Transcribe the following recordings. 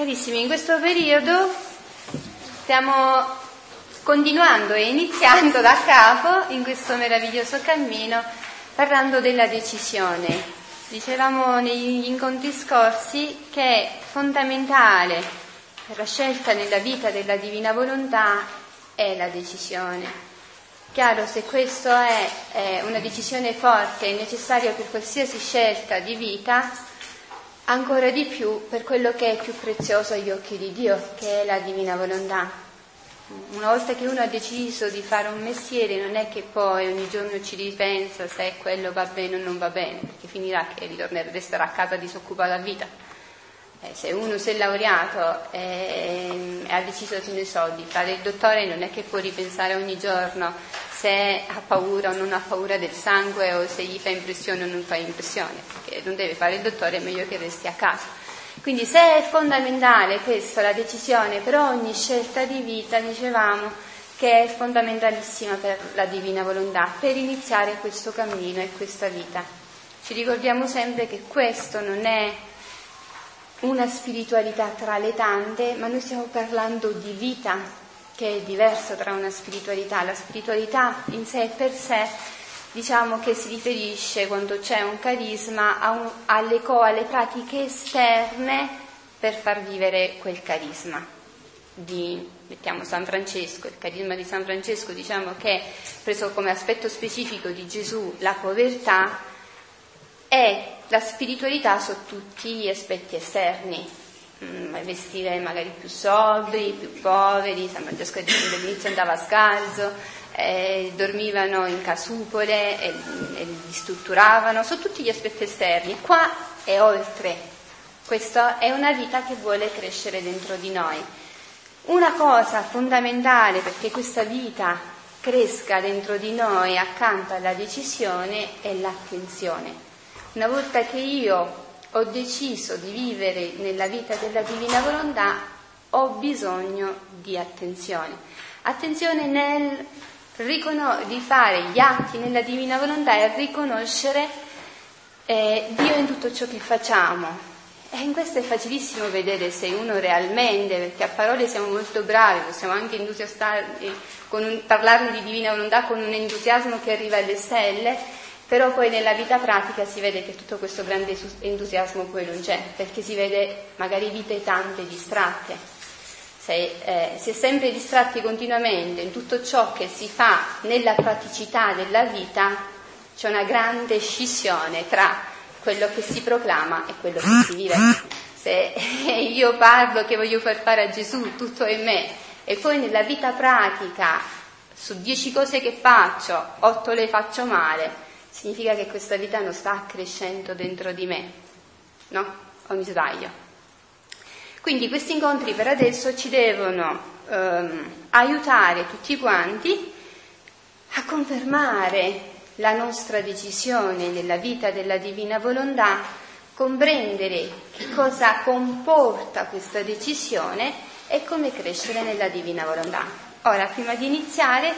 Carissimi, in questo periodo stiamo continuando e iniziando da capo in questo meraviglioso cammino parlando della decisione. Dicevamo negli incontri scorsi che è fondamentale per la scelta nella vita della divina volontà è la decisione. Chiaro, se questa è, è una decisione forte e necessaria per qualsiasi scelta di vita, ancora di più per quello che è più prezioso agli occhi di Dio, che è la divina volontà. Una volta che uno ha deciso di fare un mestiere non è che poi ogni giorno ci ripensa se quello va bene o non va bene, perché finirà che ritornerà, resterà a casa disoccupato a vita. Eh, se uno si è laureato e, e ha deciso ne so, di fare il dottore non è che può ripensare ogni giorno se ha paura o non ha paura del sangue o se gli fa impressione o non fa impressione, perché non deve fare il dottore, è meglio che resti a casa. Quindi se è fondamentale questa la decisione per ogni scelta di vita, dicevamo che è fondamentalissima per la divina volontà, per iniziare questo cammino e questa vita. Ci ricordiamo sempre che questo non è una spiritualità tra le tante, ma noi stiamo parlando di vita, che è diverso tra una spiritualità. La spiritualità in sé per sé diciamo che si riferisce quando c'è un carisma un, alle, alle pratiche esterne per far vivere quel carisma. Di, mettiamo San Francesco, il carisma di San Francesco diciamo che è preso come aspetto specifico di Gesù la povertà e la spiritualità su tutti gli aspetti esterni, vestire magari più sobri, più poveri, San Francesco all'inizio andava scalzo, eh, dormivano in casupole e, e li strutturavano, su tutti gli aspetti esterni. Qua è oltre, questa è una vita che vuole crescere dentro di noi. Una cosa fondamentale perché questa vita cresca dentro di noi accanto alla decisione è l'attenzione. Una volta che io ho deciso di vivere nella vita della divina volontà, ho bisogno di attenzione. Attenzione nel riconos- di fare gli atti nella divina volontà e riconoscere eh, Dio in tutto ciò che facciamo. E in questo è facilissimo vedere se uno realmente, perché a parole siamo molto bravi, possiamo anche un, parlarne di divina volontà con un entusiasmo che arriva alle stelle, però poi nella vita pratica si vede che tutto questo grande entusiasmo poi non c'è, perché si vede magari vite tante distratte. Se, eh, si è sempre distratti continuamente in tutto ciò che si fa nella praticità della vita, c'è una grande scissione tra quello che si proclama e quello che si vive. Se io parlo che voglio far fare a Gesù tutto in me e poi nella vita pratica su dieci cose che faccio, otto le faccio male, significa che questa vita non sta crescendo dentro di me, no? O mi sbaglio? Quindi questi incontri per adesso ci devono ehm, aiutare tutti quanti a confermare la nostra decisione nella vita della divina volontà, comprendere che cosa comporta questa decisione e come crescere nella divina volontà. Ora, prima di iniziare,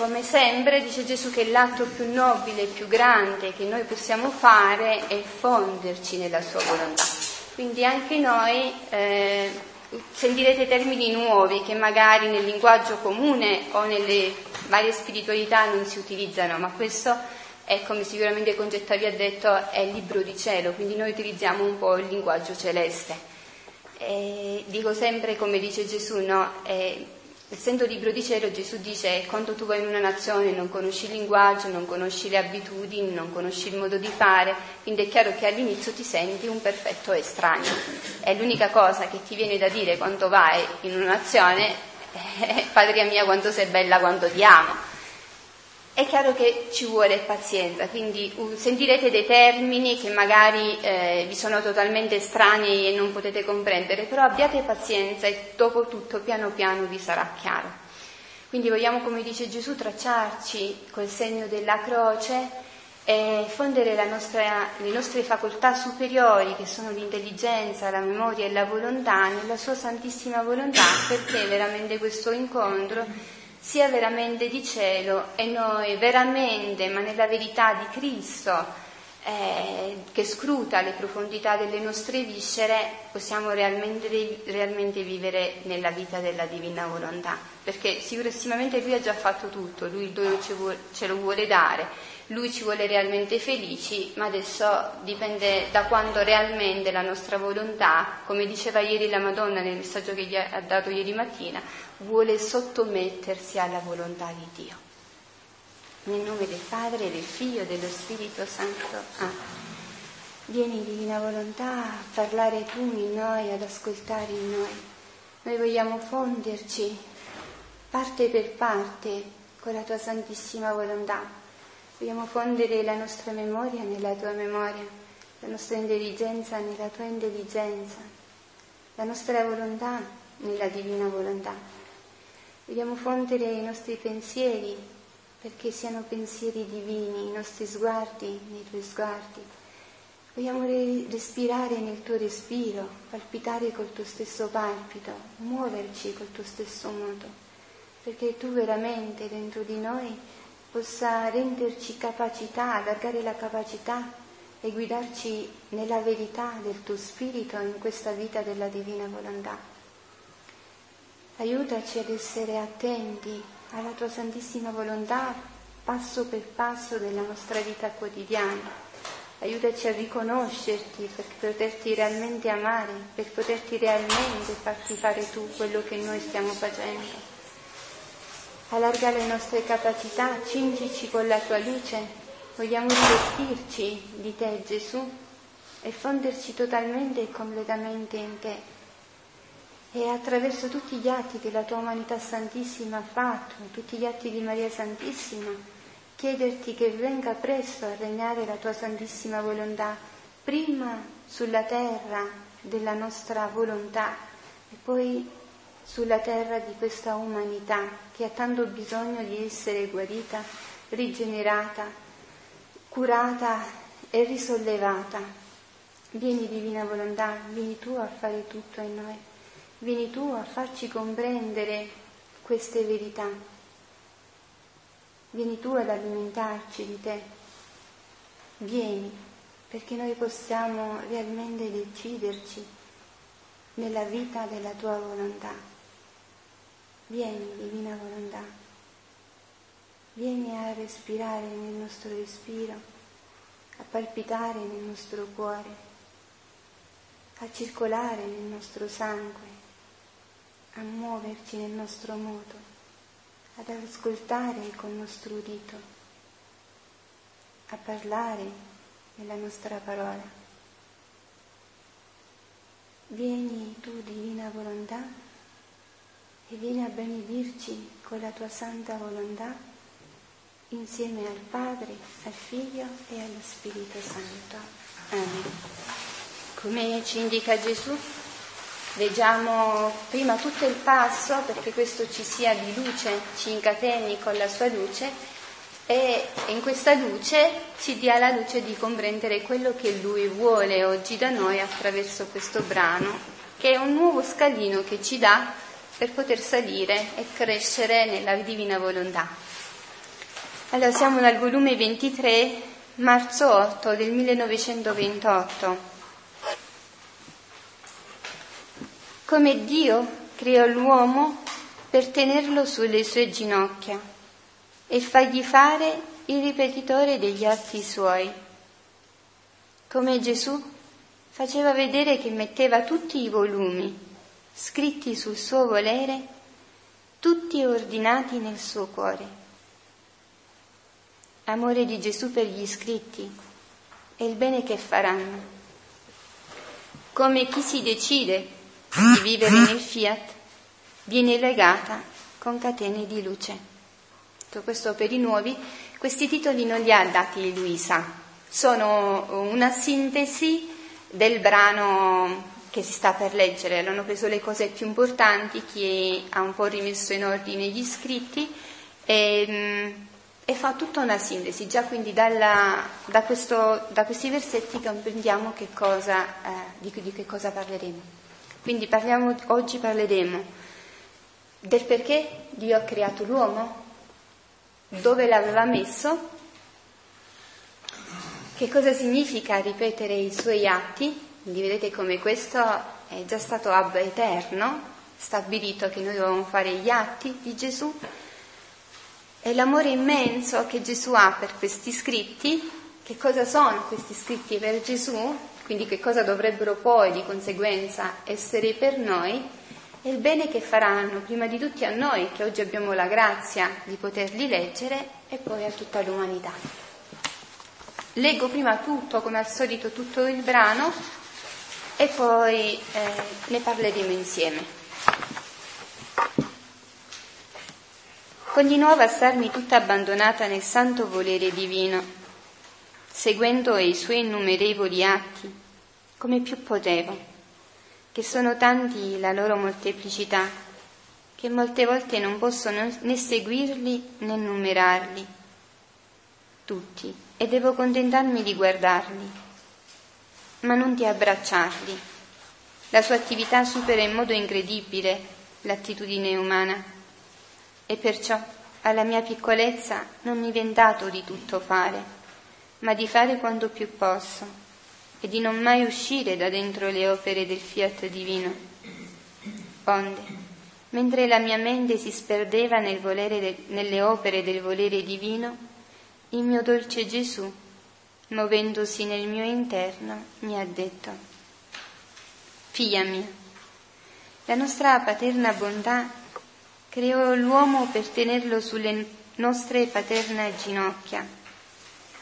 come sempre dice Gesù che l'atto più nobile e più grande che noi possiamo fare è fonderci nella sua volontà. Quindi anche noi eh, sentirete termini nuovi che magari nel linguaggio comune o nelle varie spiritualità non si utilizzano, ma questo è come sicuramente Concetta vi ha detto, è il libro di cielo, quindi noi utilizziamo un po' il linguaggio celeste. E dico sempre come dice Gesù, no? Eh, Essendo libro di cielo, Gesù dice quando tu vai in una nazione non conosci il linguaggio, non conosci le abitudini, non conosci il modo di fare, quindi è chiaro che all'inizio ti senti un perfetto estraneo. È l'unica cosa che ti viene da dire quando vai in una nazione, eh, patria mia quanto sei bella, quanto ti amo. È chiaro che ci vuole pazienza, quindi sentirete dei termini che magari eh, vi sono totalmente estranei e non potete comprendere, però abbiate pazienza e dopo tutto piano piano vi sarà chiaro. Quindi vogliamo, come dice Gesù, tracciarci col segno della croce e fondere nostra, le nostre facoltà superiori, che sono l'intelligenza, la memoria e la volontà, nella sua santissima volontà, perché veramente questo incontro sia veramente di cielo e noi veramente, ma nella verità di Cristo, eh, che scruta le profondità delle nostre viscere, possiamo realmente, realmente, vivere nella vita della divina volontà, perché sicuramente Lui ha già fatto tutto, Lui ce lo vuole dare, Lui ci vuole realmente felici, ma adesso dipende da quando realmente la nostra volontà, come diceva ieri la Madonna nel messaggio che gli ha dato ieri mattina, vuole sottomettersi alla volontà di Dio. Nel nome del Padre, del Figlio e dello Spirito Santo. Ah. Vieni divina volontà a parlare tu in noi, ad ascoltare in noi. Noi vogliamo fonderci parte per parte con la tua santissima volontà. Vogliamo fondere la nostra memoria nella tua memoria, la nostra intelligenza nella tua intelligenza, la nostra volontà nella divina volontà. Vogliamo fondere i nostri pensieri perché siano pensieri divini i nostri sguardi nei tuoi sguardi. Vogliamo respirare nel tuo respiro, palpitare col tuo stesso palpito, muoverci col tuo stesso modo, perché tu veramente dentro di noi possa renderci capacità, allargare la capacità e guidarci nella verità del tuo spirito in questa vita della divina volontà. Aiutaci ad essere attenti alla tua santissima volontà passo per passo della nostra vita quotidiana. Aiutaci a riconoscerti per poterti realmente amare, per poterti realmente farti fare tu quello che noi stiamo facendo. Allarga le nostre capacità, cingici con la tua luce. Vogliamo rivestirci di te, Gesù, e fonderci totalmente e completamente in te e attraverso tutti gli atti che la tua umanità santissima ha fatto, tutti gli atti di Maria Santissima, chiederti che venga presto a regnare la tua santissima volontà, prima sulla terra della nostra volontà e poi sulla terra di questa umanità che ha tanto bisogno di essere guarita, rigenerata, curata e risollevata. Vieni divina volontà, vieni tu a fare tutto in noi. Vieni tu a farci comprendere queste verità. Vieni tu ad alimentarci di te. Vieni perché noi possiamo realmente deciderci nella vita della tua volontà. Vieni, divina volontà. Vieni a respirare nel nostro respiro, a palpitare nel nostro cuore, a circolare nel nostro sangue a muoverci nel nostro modo, ad ascoltare col nostro udito, a parlare nella nostra parola. Vieni tu, divina volontà, e vieni a benedirci con la tua santa volontà insieme al Padre, al Figlio e allo Spirito Santo. Amen. Come ci indica Gesù, Leggiamo prima tutto il passo perché questo ci sia di luce, ci incateni con la sua luce e in questa luce ci dia la luce di comprendere quello che Lui vuole oggi da noi attraverso questo brano, che è un nuovo scalino che ci dà per poter salire e crescere nella divina volontà. Allora siamo nel volume 23, marzo 8 del 1928. Come Dio creò l'uomo per tenerlo sulle sue ginocchia e fargli fare il ripetitore degli atti suoi. Come Gesù faceva vedere che metteva tutti i volumi scritti sul suo volere, tutti ordinati nel suo cuore. Amore di Gesù per gli iscritti e il bene che faranno. Come chi si decide di vivere nel fiat viene legata con catene di luce. Tutto questo per i nuovi, questi titoli non li ha dati Luisa, sono una sintesi del brano che si sta per leggere, hanno preso le cose più importanti, chi ha un po' rimesso in ordine gli scritti e, mm, e fa tutta una sintesi, già quindi dalla, da, questo, da, questi versetti comprendiamo che cosa, eh, di, di che cosa parleremo. Quindi parliamo, oggi parleremo del perché Dio ha creato l'uomo, dove l'aveva messo che cosa significa ripetere i suoi atti. Quindi vedete come questo è già stato ab eterno, stabilito che noi dovevamo fare gli atti di Gesù. E l'amore immenso che Gesù ha per questi scritti, che cosa sono questi scritti per Gesù, quindi che cosa dovrebbero poi di conseguenza essere per noi, e il bene che faranno prima di tutti a noi, che oggi abbiamo la grazia di poterli leggere, e poi a tutta l'umanità. Leggo prima tutto, come al solito, tutto il brano e poi eh, ne parleremo insieme. Continuavo a starmi tutta abbandonata nel santo volere divino, seguendo i suoi innumerevoli atti, come più potevo, che sono tanti la loro molteplicità, che molte volte non posso né seguirli né numerarli, tutti e devo contentarmi di guardarli, ma non di abbracciarli. La sua attività supera in modo incredibile l'attitudine umana e perciò alla mia piccolezza non mi vien dato di tutto fare, ma di fare quanto più posso e di non mai uscire da dentro le opere del fiat divino. Onde, mentre la mia mente si sperdeva nel de, nelle opere del volere divino, il mio dolce Gesù, muovendosi nel mio interno, mi ha detto, Figlia mia, la nostra paterna bontà creò l'uomo per tenerlo sulle nostre paterne ginocchia,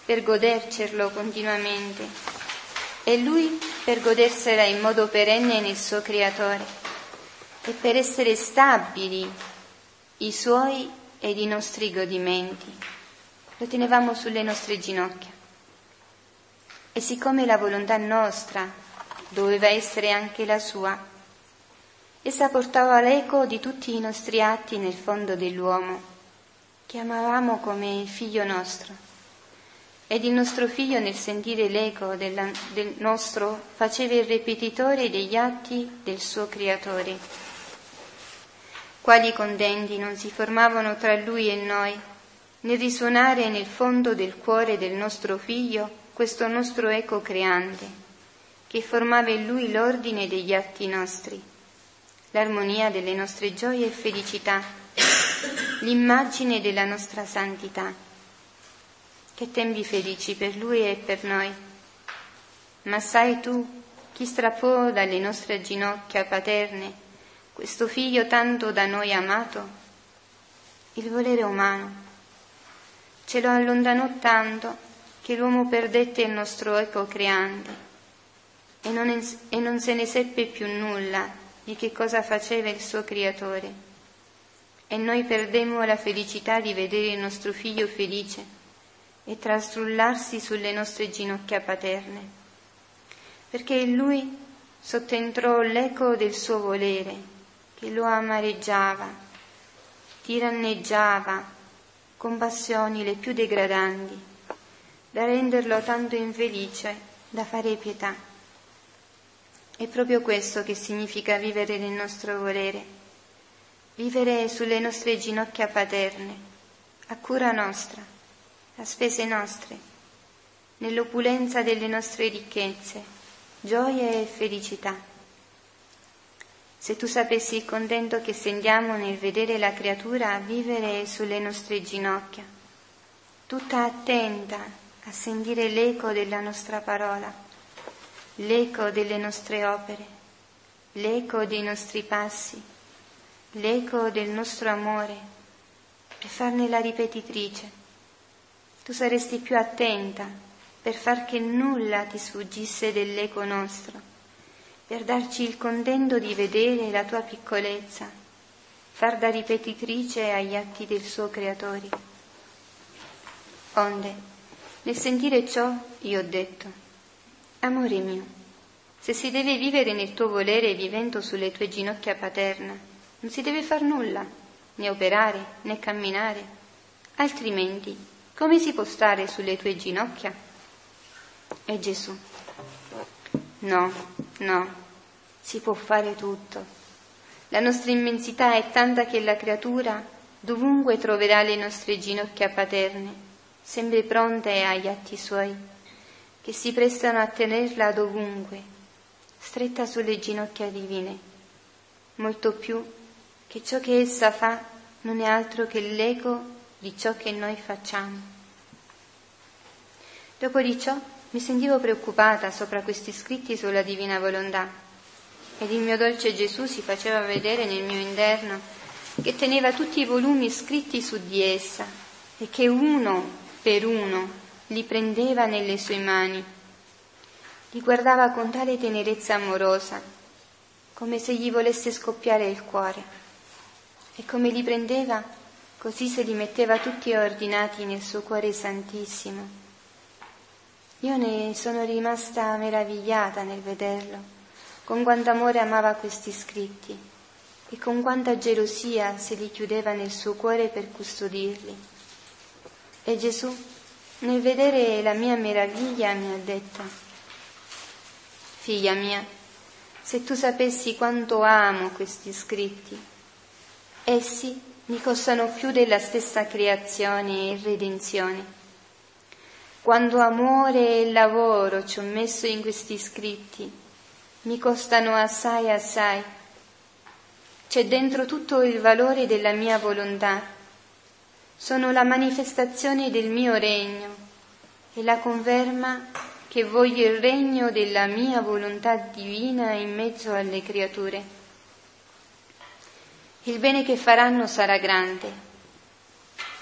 per godercelo continuamente, e lui per godersela in modo perenne nel suo creatore, e per essere stabili i suoi ed i nostri godimenti lo tenevamo sulle nostre ginocchia. E siccome la volontà nostra doveva essere anche la sua, essa portava l'eco di tutti i nostri atti nel fondo dell'uomo, che amavamo come il figlio nostro. Ed il nostro figlio nel sentire l'eco della, del nostro faceva il ripetitore degli atti del suo creatore. Quali contenti non si formavano tra lui e noi, nel risuonare nel fondo del cuore del nostro figlio questo nostro eco creante, che formava in lui l'ordine degli atti nostri, l'armonia delle nostre gioie e felicità, l'immagine della nostra santità. Che tempi felici per lui e per noi. Ma sai tu chi strappò dalle nostre ginocchia paterne questo figlio tanto da noi amato? Il volere umano ce lo allontanò tanto che l'uomo perdette il nostro eco creante e non, e non se ne seppe più nulla di che cosa faceva il suo creatore. E noi perdemmo la felicità di vedere il nostro figlio felice e trastrullarsi sulle nostre ginocchia paterne, perché in lui sottentrò l'eco del suo volere che lo amareggiava, tiranneggiava, con passioni le più degradanti, da renderlo tanto infelice da fare pietà. È proprio questo che significa vivere nel nostro volere, vivere sulle nostre ginocchia paterne, a cura nostra, a spese nostre, nell'opulenza delle nostre ricchezze, gioie e felicità. Se tu sapessi il contento che sentiamo nel vedere la creatura vivere sulle nostre ginocchia, tutta attenta a sentire l'eco della nostra parola, l'eco delle nostre opere, l'eco dei nostri passi, l'eco del nostro amore, per farne la ripetitrice. Tu saresti più attenta per far che nulla ti sfuggisse dell'eco nostro per darci il contento di vedere la tua piccolezza, far da ripetitrice agli atti del suo creatore. Onde, nel sentire ciò, io ho detto, amore mio, se si deve vivere nel tuo volere vivendo sulle tue ginocchia paterne, non si deve far nulla, né operare, né camminare, altrimenti come si può stare sulle tue ginocchia? E Gesù, No, no, si può fare tutto. La nostra immensità è tanta che la creatura dovunque troverà le nostre ginocchia paterne, sempre pronte agli atti suoi, che si prestano a tenerla dovunque, stretta sulle ginocchia divine, molto più che ciò che essa fa non è altro che l'eco di ciò che noi facciamo. Dopo di ciò mi sentivo preoccupata sopra questi scritti sulla divina volontà ed il mio dolce Gesù si faceva vedere nel mio interno che teneva tutti i volumi scritti su di essa e che uno per uno li prendeva nelle sue mani, li guardava con tale tenerezza amorosa, come se gli volesse scoppiare il cuore, e come li prendeva, così se li metteva tutti ordinati nel suo cuore santissimo. Io ne sono rimasta meravigliata nel vederlo, con quanto amore amava questi scritti e con quanta gelosia se li chiudeva nel suo cuore per custodirli. E Gesù nel vedere la mia meraviglia mi ha detto, figlia mia, se tu sapessi quanto amo questi scritti, essi mi costano più della stessa creazione e redenzione. Quando amore e lavoro ci ho messo in questi scritti, mi costano assai assai. C'è dentro tutto il valore della mia volontà sono la manifestazione del mio regno e la conferma che voglio il regno della mia volontà divina in mezzo alle creature. Il bene che faranno sarà grande,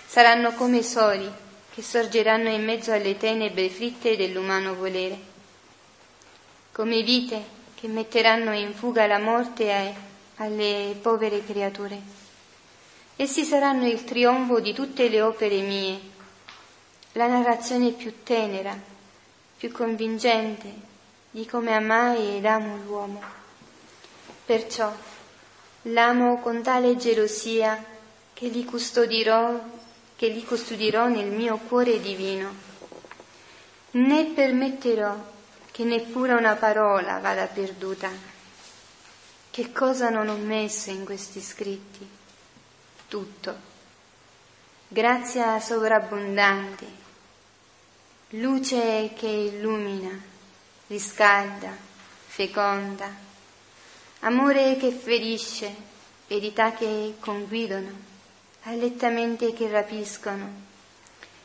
saranno come soli che sorgeranno in mezzo alle tenebre fritte dell'umano volere, come vite che metteranno in fuga la morte alle povere creature. Essi saranno il trionfo di tutte le opere mie, la narrazione più tenera, più convincente di come amai ed amo l'uomo. Perciò l'amo con tale gelosia che li custodirò, che li custodirò nel mio cuore divino. Né permetterò che neppure una parola vada perduta. Che cosa non ho messo in questi scritti? tutto. Grazia sovrabbondante, luce che illumina, riscalda, feconda, amore che ferisce, verità che conguidono, allettamente che rapiscono,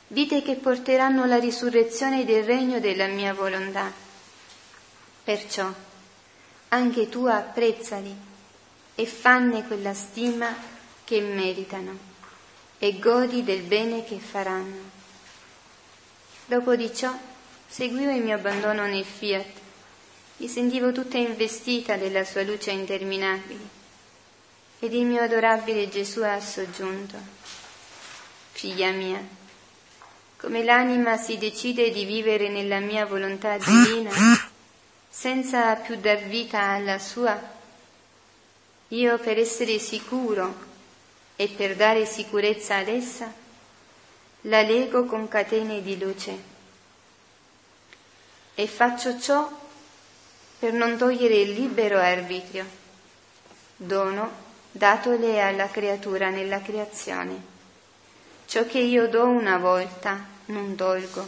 vite che porteranno la risurrezione del regno della mia volontà. Perciò anche tu apprezzali e fanne quella stima che meritano e godi del bene che faranno. Dopo di ciò seguivo il mio abbandono nel fiat, mi sentivo tutta investita della sua luce interminabile ed il mio adorabile Gesù ha soggiunto, figlia mia, come l'anima si decide di vivere nella mia volontà divina senza più dar vita alla sua, io per essere sicuro e per dare sicurezza ad essa la lego con catene di luce. E faccio ciò per non togliere il libero arbitrio, dono datole alla creatura nella creazione. Ciò che io do una volta non tolgo,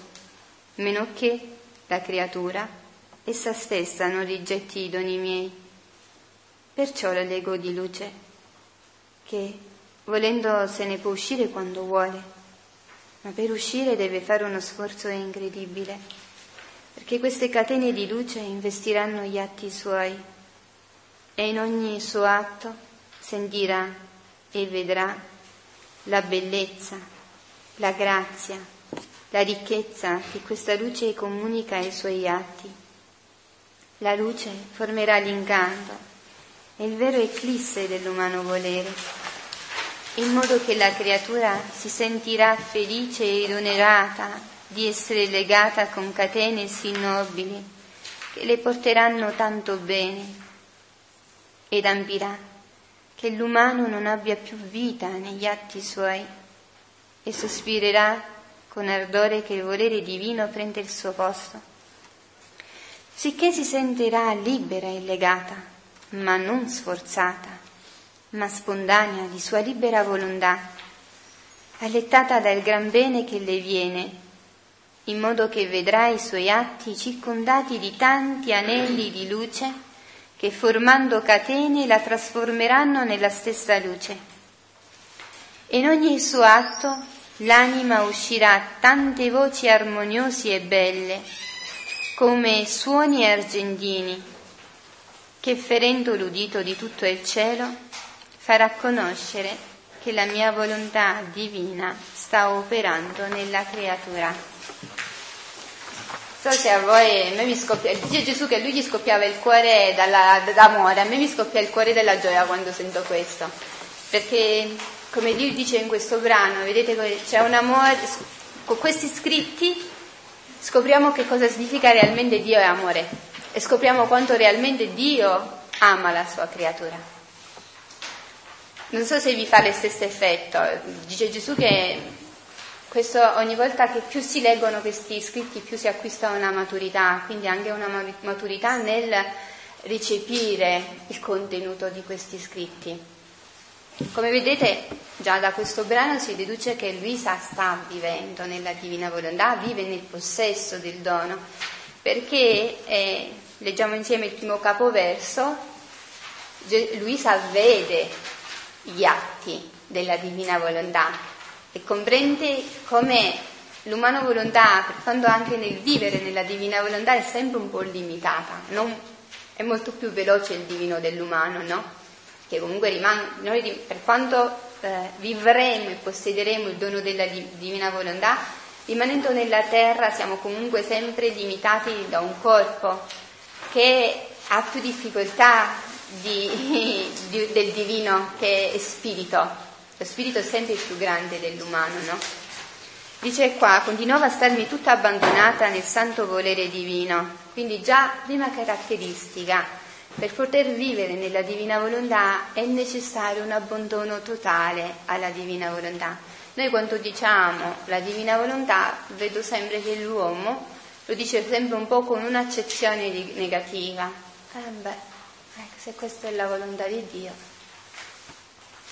meno che la creatura essa stessa non rigetti i doni miei. Perciò la lego di luce, che Volendo se ne può uscire quando vuole, ma per uscire deve fare uno sforzo incredibile, perché queste catene di luce investiranno gli atti suoi e in ogni suo atto sentirà e vedrà la bellezza, la grazia, la ricchezza che questa luce comunica ai suoi atti. La luce formerà l'incanto e il vero eclisse dell'umano volere in modo che la creatura si sentirà felice ed onorata di essere legata con catene sì nobili che le porteranno tanto bene ed ambirà che l'umano non abbia più vita negli atti suoi e sospirerà con ardore che il volere divino prenda il suo posto, sicché si sentirà libera e legata, ma non sforzata ma spontanea di sua libera volontà, allettata dal gran bene che le viene, in modo che vedrai i suoi atti circondati di tanti anelli di luce che formando catene la trasformeranno nella stessa luce. E in ogni suo atto l'anima uscirà tante voci armoniosi e belle, come suoni argentini, che ferendo l'udito di tutto il cielo farà conoscere che la mia volontà divina sta operando nella creatura so se a voi, a me mi scoppia, dice Gesù che a lui gli scoppiava il cuore dalla, d'amore, a me mi scoppia il cuore della gioia quando sento questo, perché come lui dice in questo brano, vedete c'è un amore, con questi scritti scopriamo che cosa significa realmente Dio è amore. E scopriamo quanto realmente Dio ama la sua creatura. Non so se vi fa lo stesso effetto, dice Gesù che questo, ogni volta che più si leggono questi scritti più si acquista una maturità, quindi anche una maturità nel recepire il contenuto di questi scritti. Come vedete già da questo brano si deduce che Luisa sta vivendo nella divina volontà, vive nel possesso del dono, perché eh, leggiamo insieme il primo capoverso, Luisa vede gli atti della divina volontà e comprende come l'umano volontà, per quanto anche nel vivere nella divina volontà, è sempre un po' limitata, non? è molto più veloce il divino dell'umano, no? Che comunque rimane, noi per quanto eh, vivremo e possederemo il dono della divina volontà, rimanendo nella terra siamo comunque sempre limitati da un corpo che ha più difficoltà di, di, del divino che è spirito lo spirito è sempre più grande dell'umano, no? Dice qua, continuava a starmi tutta abbandonata nel santo volere divino, quindi già prima caratteristica, per poter vivere nella divina volontà è necessario un abbandono totale alla divina volontà. Noi quando diciamo la divina volontà, vedo sempre che l'uomo lo dice sempre un po' con un'accezione negativa. Eh beh, ecco, se questa è la volontà di Dio,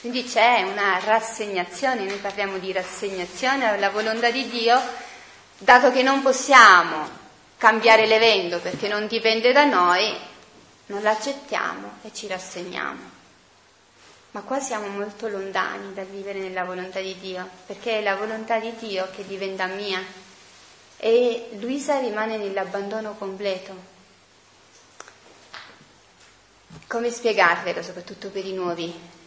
quindi c'è una rassegnazione, noi parliamo di rassegnazione alla volontà di Dio, dato che non possiamo cambiare l'evento perché non dipende da noi, non l'accettiamo e ci rassegniamo. Ma qua siamo molto lontani dal vivere nella volontà di Dio, perché è la volontà di Dio che diventa mia e Luisa rimane nell'abbandono completo. Come spiegarvelo, soprattutto per i nuovi?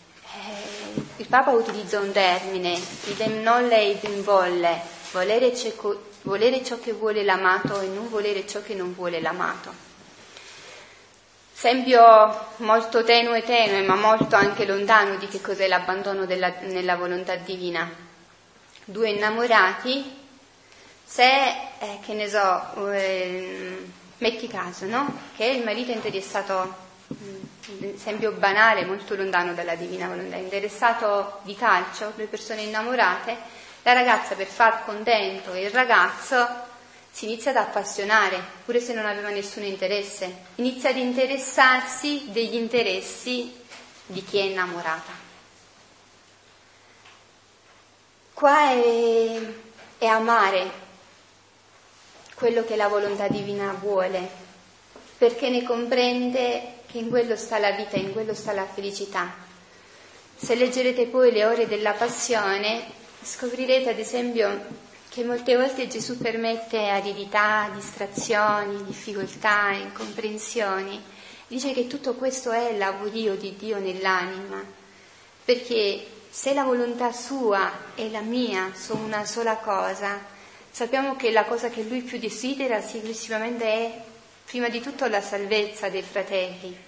Eh, il Papa utilizza un termine, idem nolle idem volle, volere, cieco, volere ciò che vuole l'amato e non volere ciò che non vuole l'amato. Esempio molto tenue tenue, ma molto anche lontano di che cos'è l'abbandono della, nella volontà divina. Due innamorati, se, eh, che ne so, eh, metti caso, no? Che il marito è interessato esempio banale, molto lontano dalla divina volontà, interessato di calcio, due persone innamorate, la ragazza per far contento il ragazzo si inizia ad appassionare, pure se non aveva nessun interesse, inizia ad interessarsi degli interessi di chi è innamorata. Qua è, è amare quello che la volontà divina vuole, perché ne comprende che in quello sta la vita, in quello sta la felicità. Se leggerete poi le ore della passione, scoprirete ad esempio che molte volte Gesù permette aridità, distrazioni, difficoltà, incomprensioni. Dice che tutto questo è l'avorio di Dio nell'anima, perché se la volontà sua e la mia sono una sola cosa, sappiamo che la cosa che lui più desidera sicuramente è prima di tutto la salvezza dei fratelli,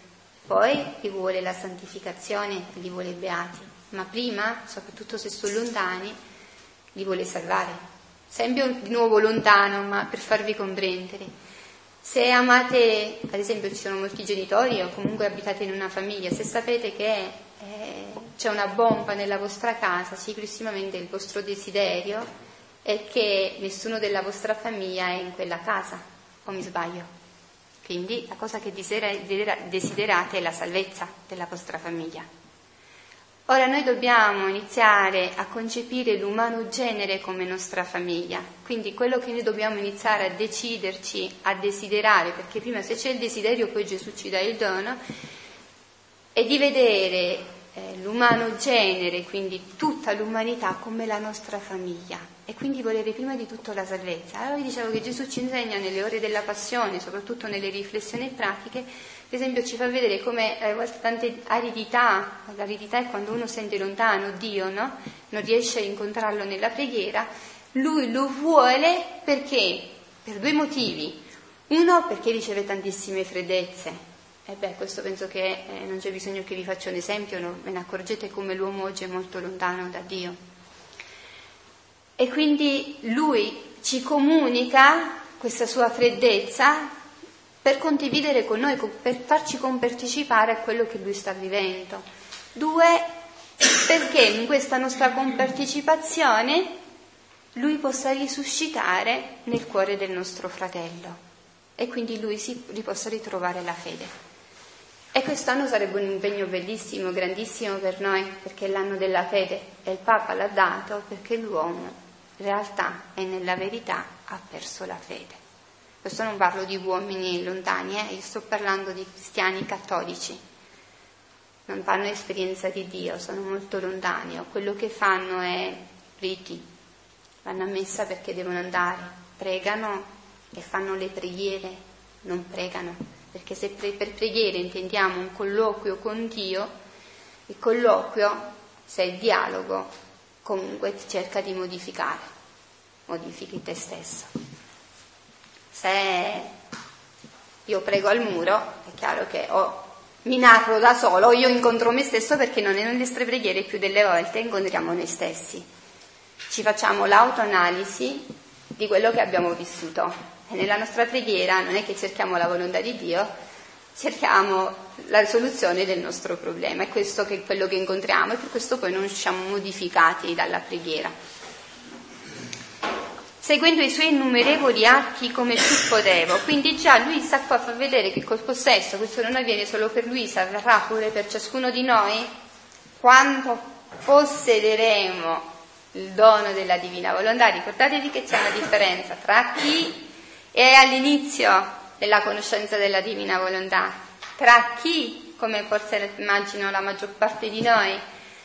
poi li vuole la santificazione, li vuole beati, ma prima, soprattutto se sono lontani, li vuole salvare. Sempre di nuovo lontano, ma per farvi comprendere. Se amate, ad esempio ci sono molti genitori o comunque abitate in una famiglia, se sapete che eh, c'è una bomba nella vostra casa, sicuramente il vostro desiderio è che nessuno della vostra famiglia è in quella casa, o mi sbaglio? Quindi la cosa che desiderate è la salvezza della vostra famiglia. Ora noi dobbiamo iniziare a concepire l'umano genere come nostra famiglia, quindi quello che noi dobbiamo iniziare a deciderci, a desiderare, perché prima se c'è il desiderio poi Gesù ci dà il dono, è di vedere eh, l'umano genere, quindi tutta l'umanità come la nostra famiglia e quindi volere prima di tutto la salvezza. Allora vi dicevo che Gesù ci insegna nelle ore della passione, soprattutto nelle riflessioni pratiche, per esempio ci fa vedere come a volte tante aridità, l'aridità è quando uno sente lontano Dio, no? non riesce a incontrarlo nella preghiera, lui lo vuole perché? Per due motivi. Uno perché riceve tantissime freddezze. E beh, questo penso che eh, non c'è bisogno che vi faccia un esempio, no? ve ne accorgete come l'uomo oggi è molto lontano da Dio. E quindi lui ci comunica questa sua freddezza per condividere con noi, per farci compartecipare a quello che lui sta vivendo. Due, perché in questa nostra compartecipazione lui possa risuscitare nel cuore del nostro fratello e quindi lui si possa ritrovare la fede. E quest'anno sarebbe un impegno bellissimo, grandissimo per noi, perché è l'anno della fede e il Papa l'ha dato perché l'uomo in realtà e nella verità ha perso la fede. Questo non parlo di uomini lontani, eh? io sto parlando di cristiani cattolici. Non fanno esperienza di Dio, sono molto lontani, o quello che fanno è riti, vanno a messa perché devono andare, pregano e fanno le preghiere, non pregano, perché se per preghiere intendiamo un colloquio con Dio, il colloquio, se è dialogo, comunque cerca di modificare, modifichi te stesso. Se io prego al muro, è chiaro che o mi narro da solo o io incontro me stesso perché non nelle nostre preghiere più delle volte incontriamo noi stessi. Ci facciamo l'autoanalisi di quello che abbiamo vissuto nella nostra preghiera non è che cerchiamo la volontà di Dio, cerchiamo la soluzione del nostro problema. È questo che è quello che incontriamo e per questo poi non usciamo modificati dalla preghiera seguendo i suoi innumerevoli atti come più potevo. Quindi già Luisa qua fa vedere che col possesso, questo non avviene solo per Luisa, avverrà pure per ciascuno di noi, quando possederemo il dono della divina volontà. Ricordatevi che c'è una differenza tra chi è all'inizio della conoscenza della divina volontà, tra chi, come forse immagino la maggior parte di noi,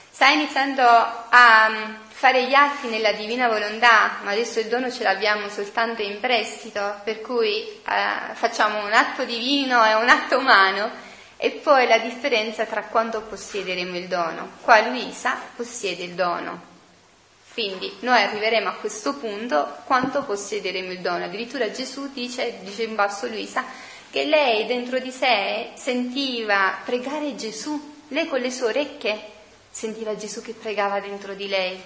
sta iniziando a fare gli atti nella divina volontà, ma adesso il dono ce l'abbiamo soltanto in prestito, per cui eh, facciamo un atto divino e un atto umano e poi la differenza tra quanto possiederemo il dono. Qua Luisa possiede il dono, quindi noi arriveremo a questo punto quanto possiederemo il dono. Addirittura Gesù dice, dice in basso Luisa, che lei dentro di sé sentiva pregare Gesù, lei con le sue orecchie sentiva Gesù che pregava dentro di lei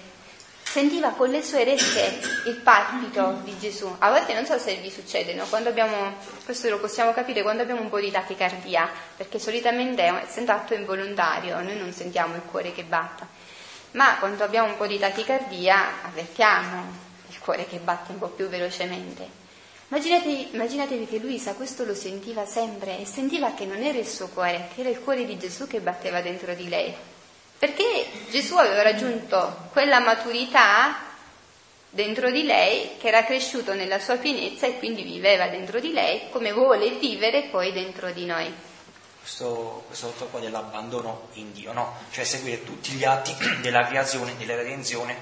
sentiva con le sue orecchie il palpito di Gesù. A volte non so se vi succede, no? abbiamo, questo lo possiamo capire quando abbiamo un po' di tachicardia, perché solitamente essendo atto involontario noi non sentiamo il cuore che batta, ma quando abbiamo un po' di tachicardia avvertiamo il cuore che batte un po' più velocemente. Immaginate, immaginatevi che Luisa questo lo sentiva sempre e sentiva che non era il suo cuore, che era il cuore di Gesù che batteva dentro di lei. Perché Gesù aveva raggiunto quella maturità dentro di lei, che era cresciuto nella sua pienezza e quindi viveva dentro di lei, come vuole vivere poi dentro di noi. Questo, questo qua dell'abbandono in Dio, no? Cioè seguire tutti gli atti della creazione, della redenzione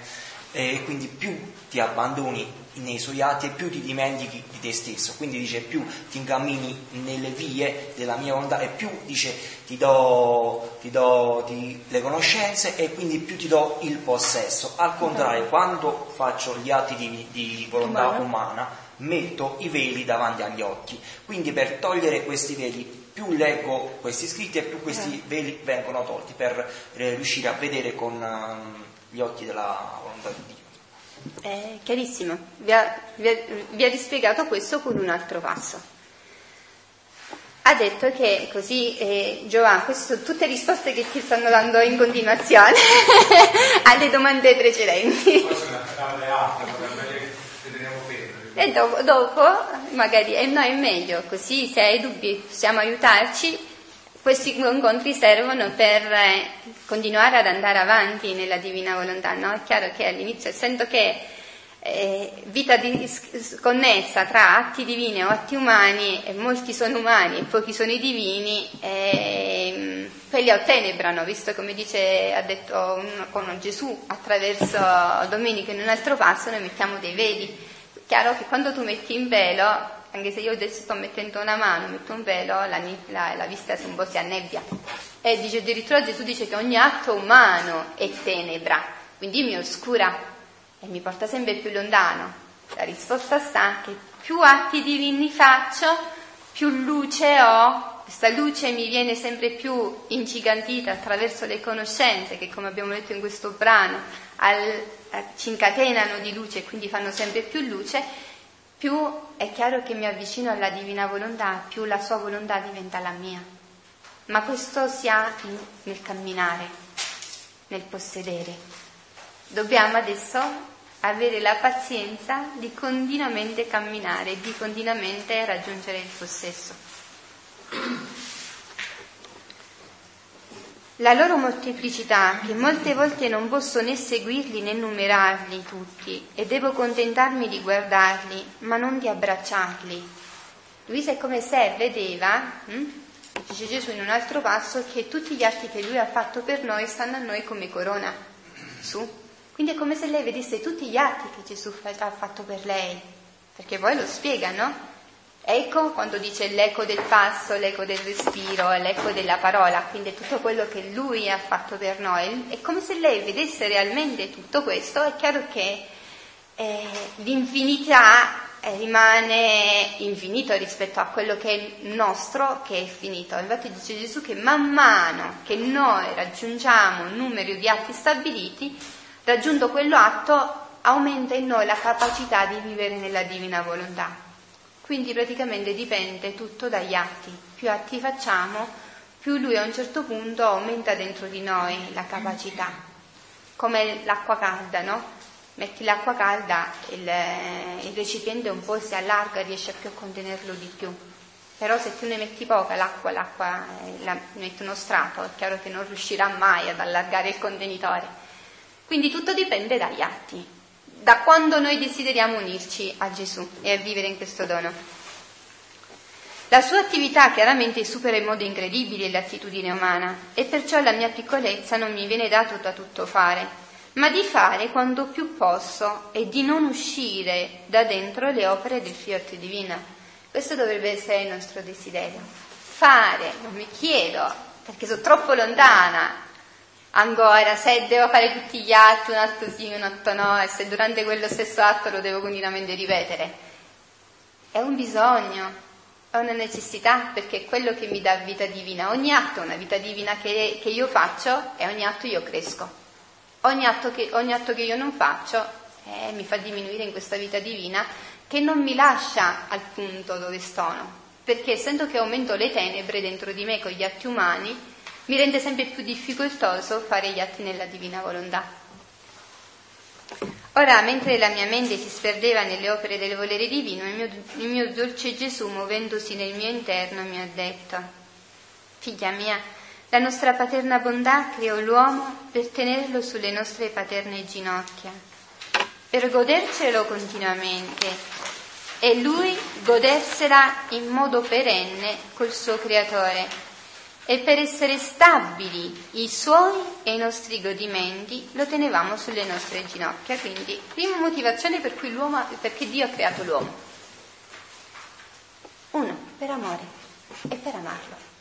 e quindi più ti abbandoni nei suoi atti e più ti dimentichi di te stesso. Quindi dice più ti incammini nelle vie della mia volontà e più dice ti do, ti do ti, le conoscenze e quindi più ti do il possesso. Al contrario, quando faccio gli atti di, di volontà umana, metto i veli davanti agli occhi. Quindi per togliere questi veli più leggo questi scritti e più questi eh. veli vengono tolti per eh, riuscire a vedere con um, gli occhi della volontà di Dio. È chiarissimo, vi ha, vi, ha, vi ha rispiegato questo con un altro passo. Ha detto che così, eh, Giovanni, queste sono tutte risposte che ti stanno dando in continuazione alle domande precedenti. E dopo, dopo magari, eh, no, è meglio, così se hai dubbi possiamo aiutarci questi incontri servono per eh, continuare ad andare avanti nella divina volontà, no? È chiaro che all'inizio, essendo che eh, vita di, connessa tra atti divini o atti umani, e molti sono umani e pochi sono i divini, eh, quelli ottenebrano, visto come dice, ha detto con Gesù attraverso Domenico in un altro passo, noi mettiamo dei veli. Chiaro che quando tu metti in velo anche se io adesso sto mettendo una mano, metto un velo, la, la, la vista un po' si annebbia. E dice addirittura Gesù dice che ogni atto umano è tenebra, quindi mi oscura e mi porta sempre più lontano. La risposta sta che più atti divini faccio, più luce ho, questa luce mi viene sempre più incigantita attraverso le conoscenze che come abbiamo detto in questo brano al, eh, ci incatenano di luce e quindi fanno sempre più luce più è chiaro che mi avvicino alla divina volontà, più la sua volontà diventa la mia. Ma questo si ha nel camminare, nel possedere. Dobbiamo adesso avere la pazienza di continuamente camminare, di continuamente raggiungere il possesso. La loro molteplicità, che molte volte non posso né seguirli né numerarli tutti, e devo contentarmi di guardarli, ma non di abbracciarli. Luisa è come se vedeva, hm? dice Gesù in un altro passo, che tutti gli atti che lui ha fatto per noi stanno a noi come corona. Su. Quindi è come se lei vedesse tutti gli atti che Gesù ha fatto per lei, perché poi lo spiega, no? Ecco quando dice l'eco del passo, l'eco del respiro, l'eco della parola, quindi tutto quello che lui ha fatto per noi. È come se lei vedesse realmente tutto questo, è chiaro che eh, l'infinità eh, rimane infinito rispetto a quello che è nostro, che è finito. Infatti dice Gesù che man mano che noi raggiungiamo un numero di atti stabiliti, raggiunto quello atto, aumenta in noi la capacità di vivere nella divina volontà. Quindi praticamente dipende tutto dagli atti. Più atti facciamo, più lui a un certo punto aumenta dentro di noi la capacità. Come l'acqua calda, no? Metti l'acqua calda, il, il recipiente un po' si allarga, riesce più a contenerlo di più. Però se tu ne metti poca l'acqua, l'acqua eh, la, metti uno strato, è chiaro che non riuscirà mai ad allargare il contenitore. Quindi tutto dipende dagli atti da quando noi desideriamo unirci a Gesù e a vivere in questo dono. La sua attività chiaramente supera in modo incredibile l'attitudine umana e perciò la mia piccolezza non mi viene dato da tutto fare, ma di fare quando più posso e di non uscire da dentro le opere del fiat divino. Questo dovrebbe essere il nostro desiderio. Fare, non mi chiedo, perché sono troppo lontana ancora se devo fare tutti gli atti, un atto sì, un atto no, e se durante quello stesso atto lo devo continuamente ripetere. È un bisogno, è una necessità perché è quello che mi dà vita divina. Ogni atto è una vita divina che, che io faccio e ogni atto io cresco. Ogni atto che, ogni atto che io non faccio eh, mi fa diminuire in questa vita divina che non mi lascia al punto dove sono. Perché essendo che aumento le tenebre dentro di me con gli atti umani, mi rende sempre più difficoltoso fare gli atti nella divina volontà. Ora, mentre la mia mente si sperdeva nelle opere del volere divino, il mio, il mio dolce Gesù, muovendosi nel mio interno, mi ha detto, figlia mia, la nostra paterna bontà creò l'uomo per tenerlo sulle nostre paterne ginocchia, per godercelo continuamente e lui godersela in modo perenne col suo creatore e per essere stabili i suoi e i nostri godimenti lo tenevamo sulle nostre ginocchia. Quindi, prima motivazione per cui perché Dio ha creato l'uomo. Uno, per amore e per amarlo.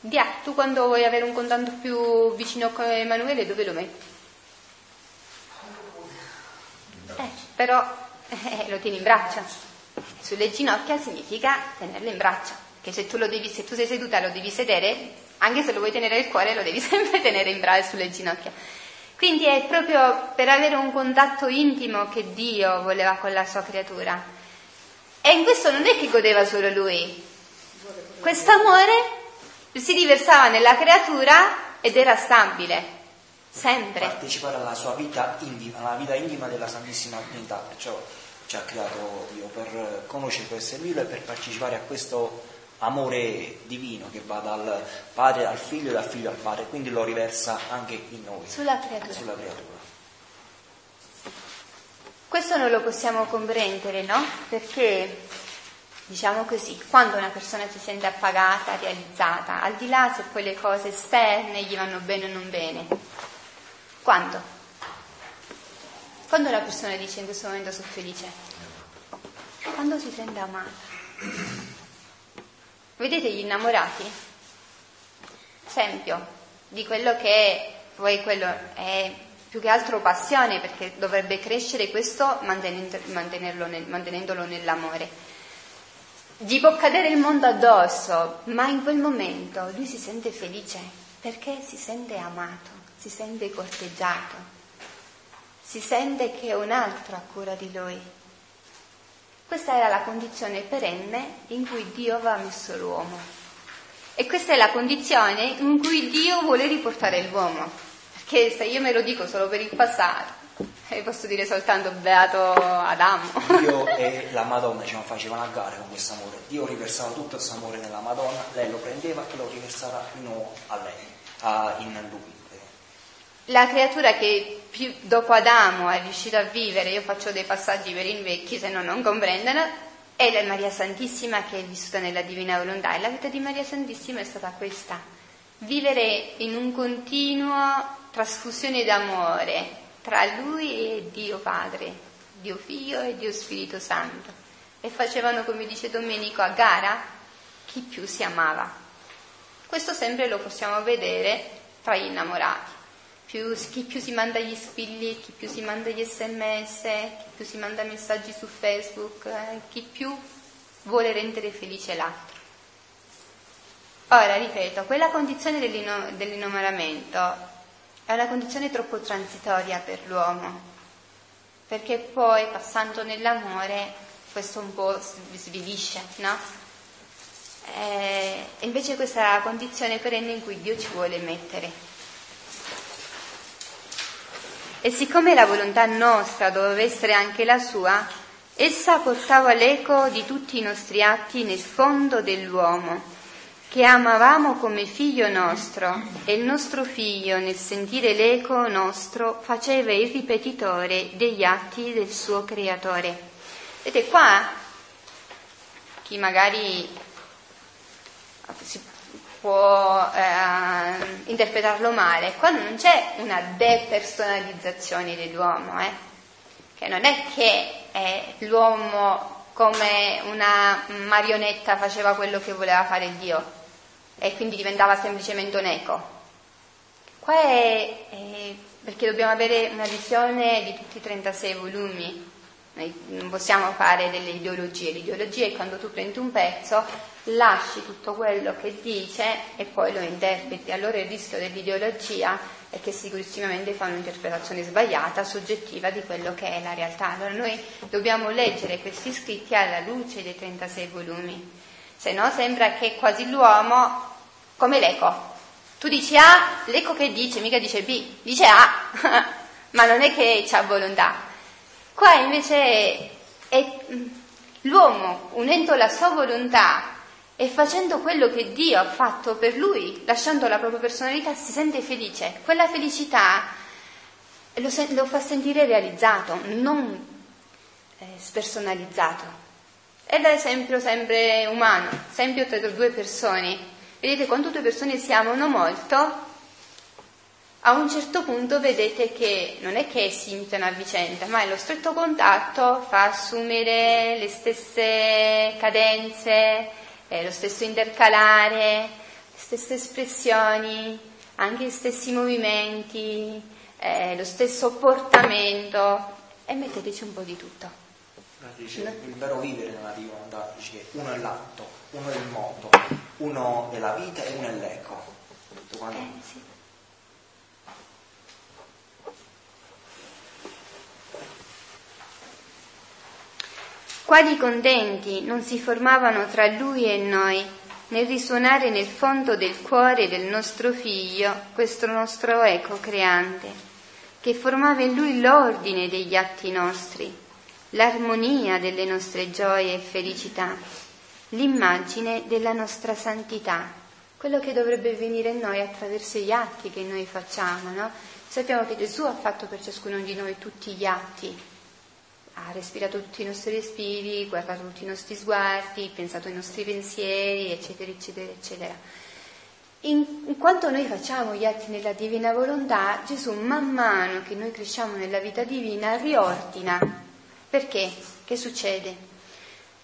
Dia, tu quando vuoi avere un contatto più vicino con Emanuele, dove lo metti? Eh, però eh, lo tieni in braccia. Sulle ginocchia significa tenerlo in braccia che se tu, devi, se tu sei seduta lo devi sedere, anche se lo vuoi tenere il cuore lo devi sempre tenere in braccio sulle ginocchia. Quindi è proprio per avere un contatto intimo che Dio voleva con la sua creatura. E in questo non è che godeva solo lui. Questo amore si riversava nella creatura ed era stabile, sempre. Partecipare alla sua vita intima, alla vita intima della Santissima Trinità, perciò ci ha creato Dio per conoscere, per servirlo e per partecipare a questo amore divino che va dal padre al figlio e dal figlio al padre, quindi lo riversa anche in noi. Sulla creatura. Sulla creatura. Questo non lo possiamo comprendere, no? Perché, diciamo così, quando una persona si sente appagata, realizzata, al di là se poi le cose esterne gli vanno bene o non bene, quando? Quando la persona dice in questo momento sono felice? Quando si sente amata. Vedete gli innamorati? Esempio di quello che poi quello è più che altro passione perché dovrebbe crescere questo mantenendolo nell'amore. Gli può cadere il mondo addosso, ma in quel momento lui si sente felice perché si sente amato, si sente corteggiato, si sente che un altro ha cura di lui. Questa era la condizione perenne in cui Dio aveva messo l'uomo. E questa è la condizione in cui Dio vuole riportare l'uomo. Perché se io me lo dico solo per il passato, posso dire soltanto beato Adamo. Dio e la Madonna ci facevano a gara con questo amore. Dio riversava tutto il suo amore nella Madonna, lei lo prendeva e lo riversava di nuovo a lei, a, in lui la creatura che più dopo Adamo è riuscita a vivere, io faccio dei passaggi per i vecchi se no non comprendono, è la Maria Santissima che è vissuta nella Divina Volontà e la vita di Maria Santissima è stata questa, vivere in un continuo trasfusione d'amore tra lui e Dio Padre, Dio Figlio e Dio Spirito Santo e facevano, come dice Domenico, a gara chi più si amava. Questo sempre lo possiamo vedere tra gli innamorati più, chi più si manda gli spilli, chi più si manda gli sms, chi più si manda messaggi su Facebook, eh, chi più vuole rendere felice l'altro. Ora, ripeto, quella condizione dell'inno- dell'innamoramento è una condizione troppo transitoria per l'uomo, perché poi passando nell'amore questo un po' svilisce, no? E eh, invece questa condizione perenne in cui Dio ci vuole mettere. E siccome la volontà nostra doveva essere anche la sua, essa portava l'eco di tutti i nostri atti nel fondo dell'uomo, che amavamo come figlio nostro, e il nostro figlio, nel sentire l'eco nostro, faceva il ripetitore degli atti del suo creatore. Vedete qua, chi magari si può eh, interpretarlo male. Qua non c'è una depersonalizzazione dell'uomo, eh? che non è che eh, l'uomo come una marionetta faceva quello che voleva fare Dio e quindi diventava semplicemente un eco. Qua è, è perché dobbiamo avere una visione di tutti i 36 volumi. Noi non possiamo fare delle ideologie, l'ideologia è quando tu prendi un pezzo lasci tutto quello che dice e poi lo interpreti. Allora il rischio dell'ideologia è che sicuramente fa un'interpretazione sbagliata, soggettiva di quello che è la realtà. Allora noi dobbiamo leggere questi scritti alla luce dei 36 volumi, se no sembra che quasi l'uomo, come l'eco, tu dici A, l'eco che dice, mica dice B, dice A, ma non è che c'ha volontà. Qua invece è l'uomo, unendo la sua volontà e facendo quello che Dio ha fatto per lui, lasciando la propria personalità, si sente felice. Quella felicità lo, se- lo fa sentire realizzato, non eh, spersonalizzato. È da esempio sempre umano, esempio tra due persone. Vedete, quando due persone si amano molto, a un certo punto vedete che non è che si imitano a vicenda, ma lo stretto contatto fa assumere le stesse cadenze, eh, lo stesso intercalare, le stesse espressioni, anche gli stessi movimenti, eh, lo stesso portamento e metteteci un po' di tutto. Dice, no? Il vero vivere nella divinità dice che uno è l'atto, uno è il modo, uno è la vita e uno è l'eco. Quanto. Eh, sì. Quali contenti non si formavano tra lui e noi nel risuonare nel fondo del cuore del nostro figlio questo nostro eco creante, che formava in lui l'ordine degli atti nostri, l'armonia delle nostre gioie e felicità. l'immagine della nostra santità, quello che dovrebbe venire in noi attraverso gli atti che noi facciamo, no? Sappiamo che Gesù ha fatto per ciascuno di noi tutti gli atti, ha respirato tutti i nostri respiri, guardato tutti i nostri sguardi, pensato ai nostri pensieri, eccetera, eccetera, eccetera. In, in, quanto noi facciamo gli atti nella divina volontà, Gesù man mano che noi cresciamo nella vita divina riordina. Perché? Che succede?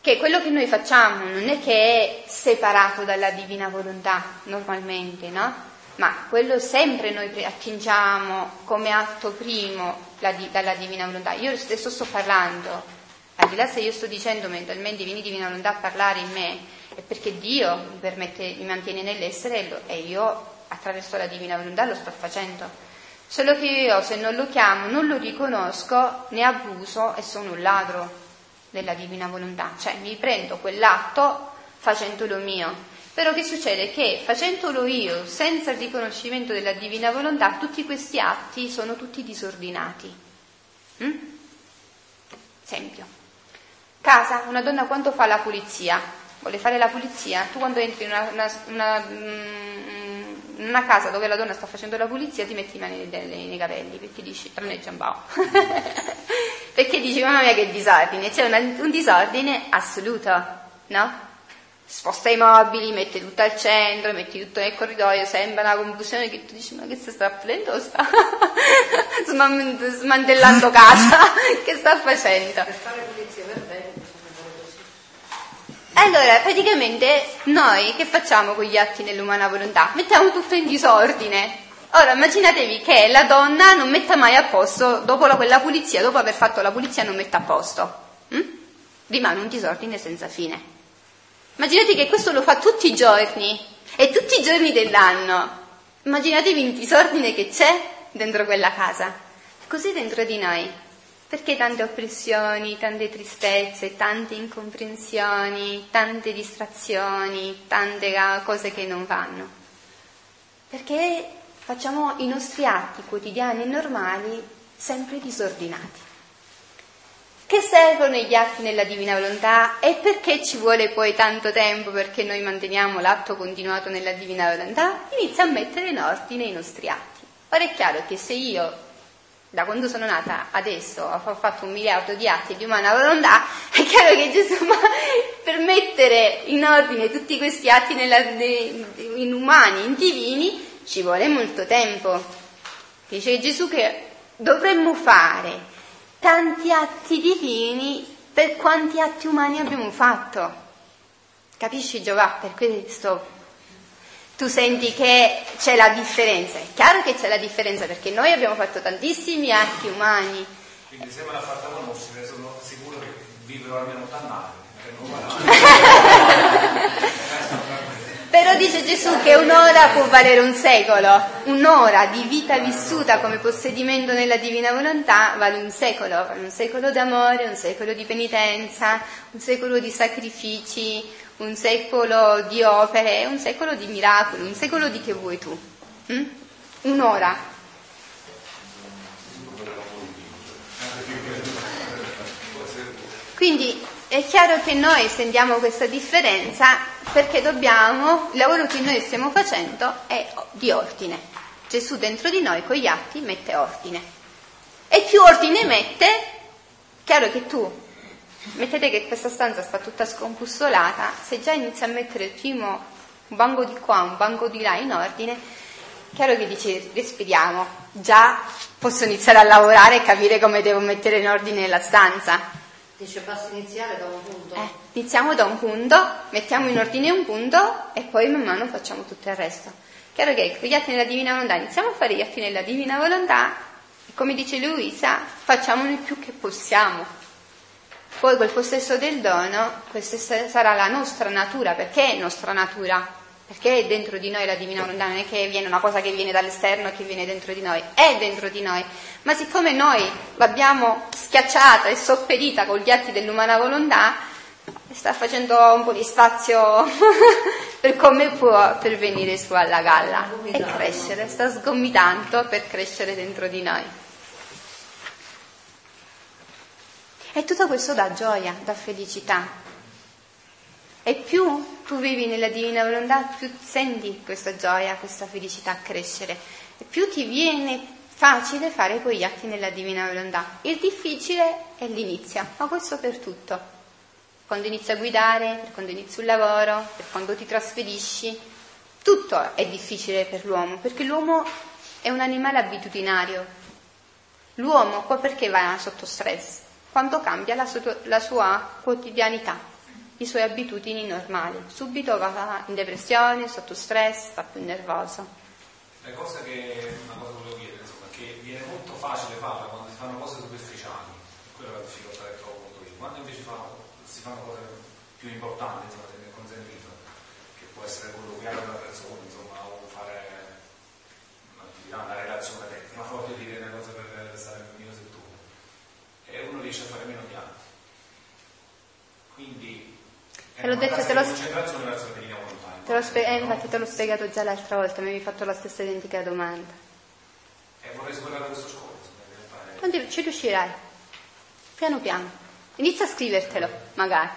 Che quello che noi facciamo non è che è separato dalla divina volontà normalmente, no? Ma quello sempre noi attingiamo come atto primo dalla divina volontà. Io stesso sto parlando, al di là se io sto dicendo mentalmente vieni divina volontà a parlare in me, è perché Dio mi, permette, mi mantiene nell'essere e io attraverso la divina volontà lo sto facendo. Solo che io se non lo chiamo, non lo riconosco, ne abuso e sono un ladro della divina volontà, cioè mi prendo quell'atto facendolo mio. Però che succede? Che facendolo io, senza il riconoscimento della divina volontà, tutti questi atti sono tutti disordinati. Mm? Esempio. Casa, una donna quanto fa la pulizia? Vuole fare la pulizia? Tu quando entri in una, una, una, mm, una casa dove la donna sta facendo la pulizia ti metti le mani nei, nei capelli perché dici, tranne Giambao. perché dici, mamma mia che disordine, c'è una, un disordine assoluto, no? Sposta i mobili, mette tutto al centro, metti tutto nel corridoio, sembra una confusione che tu dici ma che sta facendo o sta smantellando casa, che sta facendo? Allora, praticamente noi che facciamo con gli atti nell'umana volontà? Mettiamo tutto in disordine. Ora immaginatevi che la donna non metta mai a posto, dopo la, quella pulizia, dopo aver fatto la pulizia non metta a posto. Hm? Rimane un disordine senza fine. Immaginate che questo lo fa tutti i giorni e tutti i giorni dell'anno. Immaginatevi il disordine che c'è dentro quella casa. Così dentro di noi. Perché tante oppressioni, tante tristezze, tante incomprensioni, tante distrazioni, tante cose che non vanno? Perché facciamo i nostri atti quotidiani e normali sempre disordinati. Che servono gli atti nella divina volontà e perché ci vuole poi tanto tempo perché noi manteniamo l'atto continuato nella divina volontà? Inizia a mettere in ordine i nostri atti. Ora è chiaro che se io da quando sono nata adesso ho fatto un miliardo di atti di umana volontà, è chiaro che Gesù, ma per mettere in ordine tutti questi atti nella, in umani, in divini, ci vuole molto tempo. Dice Gesù che dovremmo fare tanti atti divini per quanti atti umani abbiamo fatto. Capisci Giovanni? Per questo tu senti che c'è la differenza. È chiaro che c'è la differenza perché noi abbiamo fatto tantissimi atti umani. Quindi se me l'ha fatta conoscere sono sicuro che vivrò almeno 80 anni. Però dice Gesù che un'ora può valere un secolo, un'ora di vita vissuta come possedimento nella divina volontà vale un secolo, vale un secolo d'amore, un secolo di penitenza, un secolo di sacrifici, un secolo di opere, un secolo di miracoli, un secolo di che vuoi tu. Mm? Un'ora. Quindi è chiaro che noi sentiamo questa differenza perché dobbiamo, il lavoro che noi stiamo facendo è di ordine. Gesù dentro di noi con gli atti mette ordine. E più ordine mette, chiaro che tu, mettete che questa stanza sta tutta scompussolata, se già inizi a mettere il primo un banco di qua, un banco di là in ordine, chiaro che dici respiriamo, già posso iniziare a lavorare e capire come devo mettere in ordine la stanza. Dice basta iniziare da un punto. Eh, iniziamo da un punto, mettiamo in ordine un punto e poi man mano facciamo tutto il resto. Chiaro che gli atti nella divina volontà iniziamo a fare gli atti nella divina volontà e come dice Luisa facciamone il più che possiamo. Poi col possesso del dono, questa sarà la nostra natura, perché è nostra natura? Perché è dentro di noi la divina volontà, non è che viene una cosa che viene dall'esterno e che viene dentro di noi, è dentro di noi. Ma siccome noi l'abbiamo schiacciata e sopperita con gli atti dell'umana volontà, sta facendo un po' di spazio per come può per venire su alla galla e crescere, sta sgomitando per crescere dentro di noi. E tutto questo dà gioia, dà felicità. E più tu vivi nella divina volontà, più senti questa gioia, questa felicità crescere. E più ti viene facile fare quegli atti nella divina volontà. Il difficile è l'inizio, ma questo per tutto. Quando inizi a guidare, per quando inizi un lavoro, per quando ti trasferisci, tutto è difficile per l'uomo, perché l'uomo è un animale abitudinario. L'uomo qua perché va sotto stress? Quando cambia la, sua, la sua quotidianità, le sue abitudini normali. Subito va in depressione, sotto stress, sta più nervoso. La cosa che, una cosa volevo dire, insomma, che viene molto facile farla quando si fanno cose superficiali, quella è la difficoltà che trovo molto io. Quando invece fa, si fanno cose più importanti, insomma, che può essere colloquiare la persona, insomma, o fare una, una relazione tecnica, ma voglio dire una cosa per stare nel mio settore. E uno riesce a fare meno pianti. Quindi te l'ho detto, te l'ho. Te l'ho spie- eh, infatti te l'ho spiegato già l'altra volta, mi avevi fatto la stessa identica domanda. E vorrei superare questo scopo. Quando ci riuscirai? Piano piano. Inizia a scrivertelo, magari.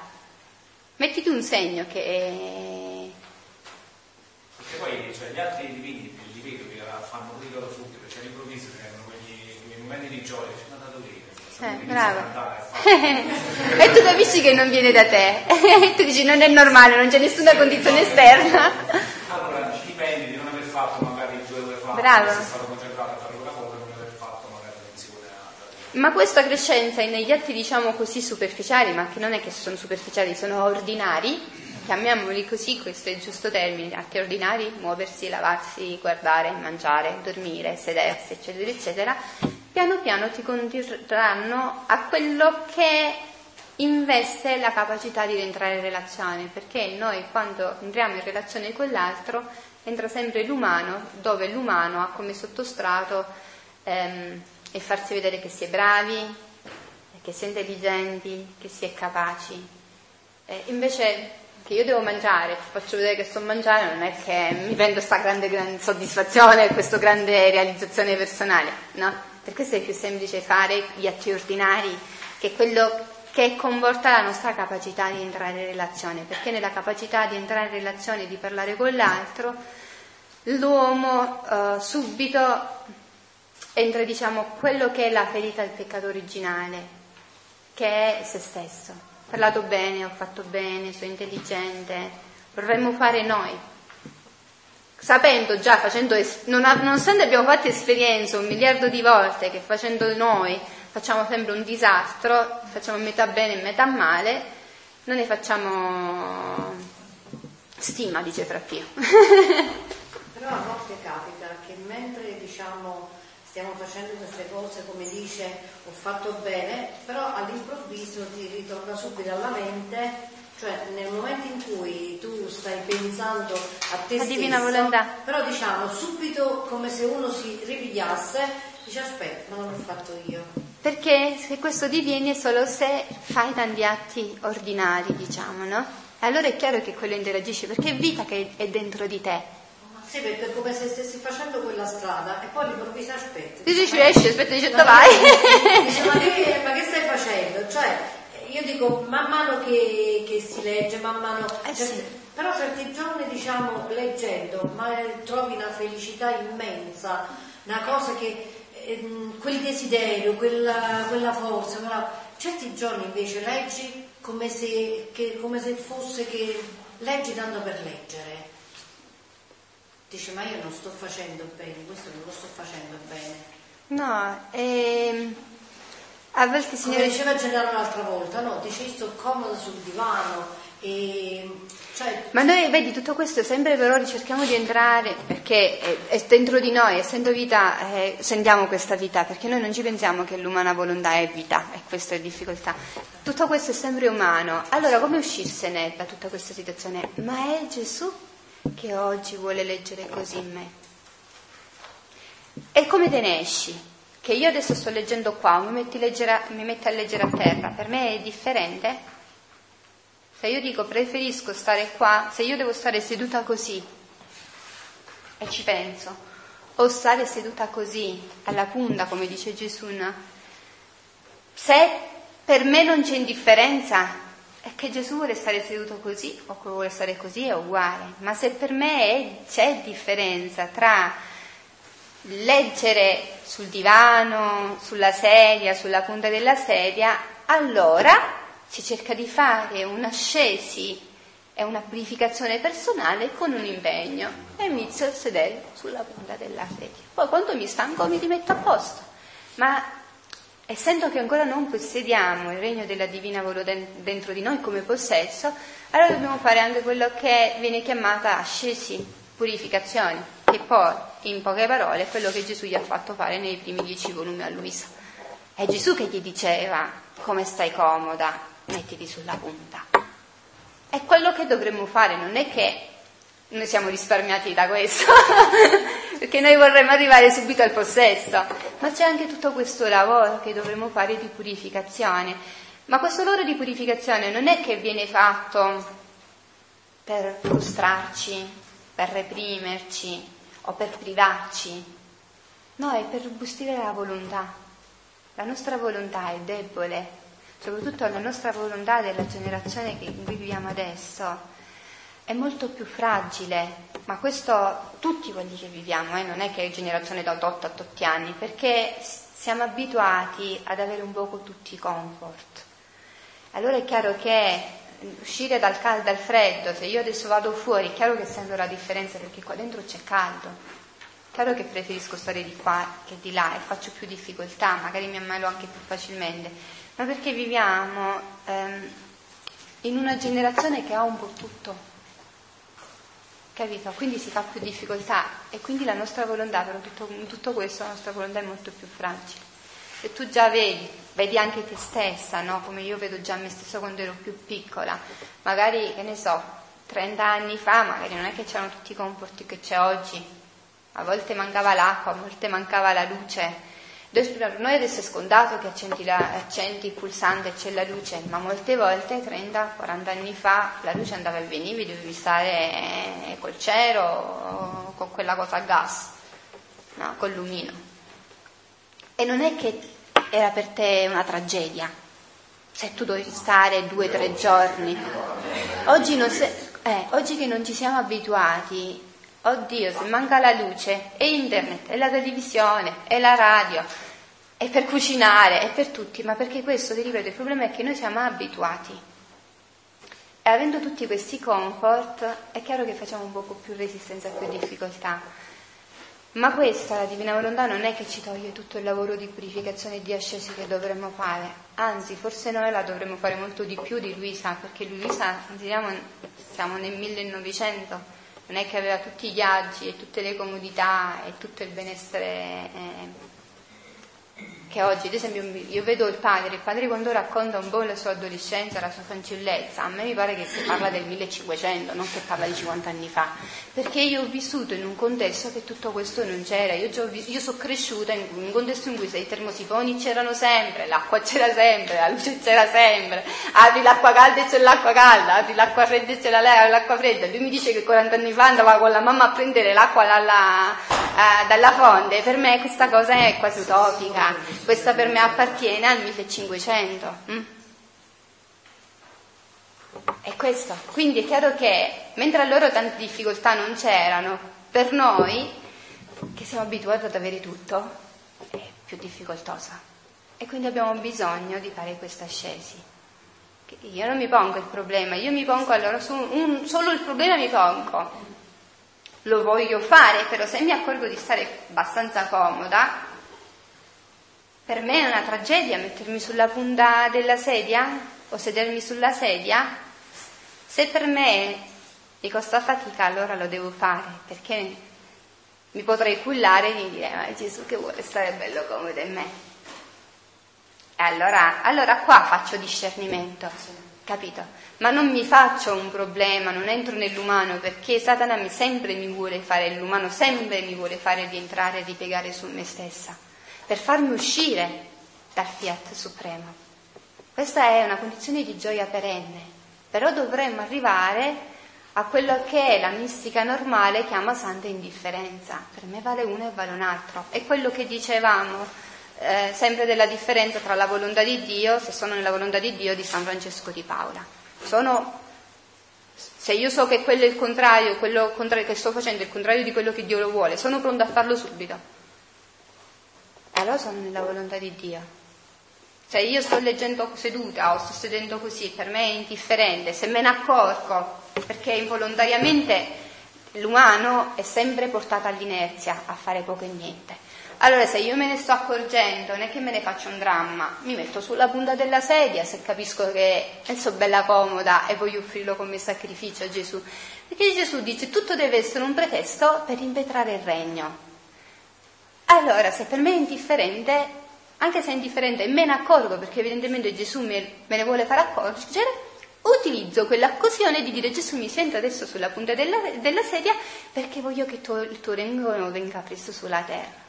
Mettiti un segno che... Perché poi cioè, gli altri divini, li vedo che fanno pure i loro frutti, perché all'improvviso prendono quegli, quei momenti di gioia, dove eh, bravo. e tu capisci che non viene da te. E tu dici non è normale, non c'è nessuna condizione esterna. Allora ci dipendi di non aver fatto magari due ore fa, bravo. sei stato concentrato a fare quella cosa, non aver fatto magari attenzione a... Ma questa crescenza negli atti diciamo così superficiali, ma che non è che sono superficiali, sono ordinari, chiamiamoli così, questo è il giusto termine, atti ordinari, muoversi, lavarsi, guardare, mangiare, dormire, sedersi, eccetera, eccetera, piano piano ti condurranno a quello che investe la capacità di entrare in relazione, perché noi quando entriamo in relazione con l'altro entra sempre l'umano, dove l'umano ha come sottostrato ehm, il farsi vedere che si è bravi, che si è intelligenti, che si è capaci. Eh, invece che io devo mangiare, faccio vedere che sto mangiando, non è che mi prendo questa grande, grande soddisfazione, questa grande realizzazione personale, no? Per questo è più semplice fare gli atti ordinari, che quello che comporta la nostra capacità di entrare in relazione, perché nella capacità di entrare in relazione e di parlare con l'altro, l'uomo eh, subito entra, diciamo, quello che è la ferita del peccato originale, che è se stesso. Ho parlato bene, ho fatto bene, sono intelligente, vorremmo fare noi, sapendo già, facendo, non, nonostante abbiamo fatto esperienza un miliardo di volte che facendo noi facciamo sempre un disastro, facciamo metà bene e metà male, non ne facciamo stima, dice Frappio. Però a volte capita che mentre diciamo stiamo facendo queste cose come dice ho fatto bene, però all'improvviso ti ritorna subito alla mente cioè nel momento in cui tu stai pensando a te La stesso, volontà. però diciamo subito come se uno si ripigliasse, dice aspetta, ma non l'ho fatto io. Perché se questo diviene solo se fai tanti atti ordinari, diciamo, no? Allora è chiaro che quello interagisce, perché è vita che è dentro di te. Sì, perché è come se stessi facendo quella strada e poi all'improvviso aspetta. Tu dici esci, aspetta, dice dove vai? Dice ma che, ma che stai facendo? Cioè, io dico man mano che, che si legge, man mano... Eh cioè, sì. Però certi giorni diciamo leggendo, ma trovi una felicità immensa, una cosa che ehm, quel desiderio, quella, quella forza, quella... certi giorni invece leggi come se, che, come se fosse che leggi tanto per leggere. Dice ma io non sto facendo bene, questo non lo sto facendo bene. No, ehm, a volte Come signore... diceva Gennaro l'altra volta, no? Dice io sto comodo sul divano e cioè, Ma noi, vedi, tutto questo sempre però ricerchiamo di entrare, perché è, è dentro di noi, essendo vita, eh, sentiamo questa vita, perché noi non ci pensiamo che l'umana volontà è vita, e questa è difficoltà. Tutto questo è sempre umano. Allora, come uscirsene da tutta questa situazione? Ma è Gesù che oggi vuole leggere così in me. E come te ne esci? Che io adesso sto leggendo qua, mi metti, mi metti a leggere a terra, per me è differente? Se io dico preferisco stare qua, se io devo stare seduta così e ci penso, o stare seduta così, alla punta, come dice Gesù, se per me non c'è indifferenza, è che Gesù vuole stare seduto così o vuole stare così è uguale, ma se per me è, c'è differenza tra leggere sul divano, sulla sedia, sulla punta della sedia, allora si cerca di fare un'ascesi e una purificazione personale con un impegno e inizio a sedere sulla punta della sedia. Poi quando mi stanco mi rimetto a posto, ma essendo che ancora non possediamo il regno della divina volontà dentro di noi come possesso, allora dobbiamo fare anche quello che viene chiamata ascesi, purificazione, che poi, in poche parole, è quello che Gesù gli ha fatto fare nei primi dieci volumi a Luisa. È Gesù che gli diceva, come stai comoda, mettiti sulla punta. È quello che dovremmo fare, non è che noi siamo risparmiati da questo, perché noi vorremmo arrivare subito al possesso, ma c'è anche tutto questo lavoro che dovremmo fare di purificazione. Ma questo lavoro di purificazione non è che viene fatto per frustrarci, per reprimerci o per privarci, no, è per robustire la volontà. La nostra volontà è debole, soprattutto la nostra volontà della generazione in cui viviamo adesso, è molto più fragile, ma questo tutti quelli che viviamo, eh, non è che è generazione da 8 a 8 anni, perché siamo abituati ad avere un poco tutti i comfort. Allora è chiaro che uscire dal caldo, dal freddo, se io adesso vado fuori, è chiaro che sento la differenza perché qua dentro c'è caldo. È chiaro che preferisco stare di qua che di là e faccio più difficoltà, magari mi ammalo anche più facilmente, ma perché viviamo ehm, in una generazione che ha un po' tutto. Capito? Quindi si fa più difficoltà e quindi la nostra volontà, però tutto, tutto questo la nostra volontà è molto più fragile. E tu già vedi, vedi anche te stessa, no? come io vedo già me stessa quando ero più piccola, magari, che ne so, 30 anni fa, magari non è che c'erano tutti i comporti che c'è oggi, a volte mancava l'acqua, a volte mancava la luce, per noi adesso è scontato che accendi, la, accendi il pulsante e c'è la luce, ma molte volte, 30-40 anni fa, la luce andava e veniva, dovevi stare col cero o con quella cosa a gas, no, col lumino. E non è che era per te una tragedia, se tu dovevi stare due o tre giorni. Oggi, se, eh, oggi che non ci siamo abituati oddio, se manca la luce, e internet, e la televisione, e la radio, e per cucinare, e per tutti, ma perché questo, ti ripeto, il problema è che noi siamo abituati. E avendo tutti questi comfort, è chiaro che facciamo un poco più resistenza, più difficoltà. Ma questa, la Divina Volontà, non è che ci toglie tutto il lavoro di purificazione e di ascesi che dovremmo fare, anzi, forse noi la dovremmo fare molto di più di Luisa, perché Luisa, siamo, siamo nel 1900, non è che aveva tutti i viaggi e tutte le comodità e tutto il benessere eh, che oggi, ad esempio, io vedo il padre, il padre quando racconta un po' la sua adolescenza, la sua fanciullezza, a me mi pare che si parla del 1500, non che parla di 50 anni fa, perché io ho vissuto in un contesto che tutto questo non c'era, io, io sono cresciuta in un contesto in cui i termosifoni c'erano sempre, l'acqua c'era sempre, la luce c'era sempre, apri l'acqua calda e c'è l'acqua calda, apri l'acqua fredda e c'è l'acqua fredda, lui mi dice che 40 anni fa andava con la mamma a prendere l'acqua dalla, uh, dalla fonte, per me questa cosa è quasi utopica questa per me appartiene al 1500. Mm? È questo. Quindi è chiaro che mentre a loro tante difficoltà non c'erano, per noi, che siamo abituati ad avere tutto, è più difficoltosa. E quindi abbiamo bisogno di fare questa ascesi. Io non mi pongo il problema, io mi pongo allora su un, solo il problema mi pongo. Lo voglio fare, però se mi accorgo di stare abbastanza comoda, per me è una tragedia mettermi sulla punta della sedia o sedermi sulla sedia. Se per me mi costa fatica, allora lo devo fare, perché mi potrei cullare e dire, ma Gesù che vuole stare bello comodo in me. E allora, allora qua faccio discernimento, capito? Ma non mi faccio un problema, non entro nell'umano, perché Satana sempre mi vuole fare l'umano, sempre mi vuole fare rientrare e ripiegare su me stessa per farmi uscire dal fiat supremo. Questa è una condizione di gioia perenne, però dovremmo arrivare a quello che la mistica normale chiama santa indifferenza. Per me vale uno e vale un altro. È quello che dicevamo eh, sempre della differenza tra la volontà di Dio, se sono nella volontà di Dio, di San Francesco di Paola. Sono, se io so che quello è il contrario, quello contrario che sto facendo è il contrario di quello che Dio lo vuole, sono pronta a farlo subito. Allora sono nella volontà di Dio. Cioè io sto leggendo seduta o sto sedendo così, per me è indifferente, se me ne accorgo, perché involontariamente l'umano è sempre portato all'inerzia, a fare poco e niente. Allora se io me ne sto accorgendo, non è che me ne faccio un dramma, mi metto sulla punta della sedia se capisco che sono bella comoda e voglio offrirlo come sacrificio a Gesù. Perché Gesù dice tutto deve essere un pretesto per impetrare il regno. Allora se per me è indifferente, anche se è indifferente e me ne accorgo perché evidentemente Gesù me, ne vuole far accorgere, utilizzo quell'occasione di dire Gesù mi sento adesso sulla punta della, della sedia perché voglio che tuo, il tuo regno venga presto sulla terra.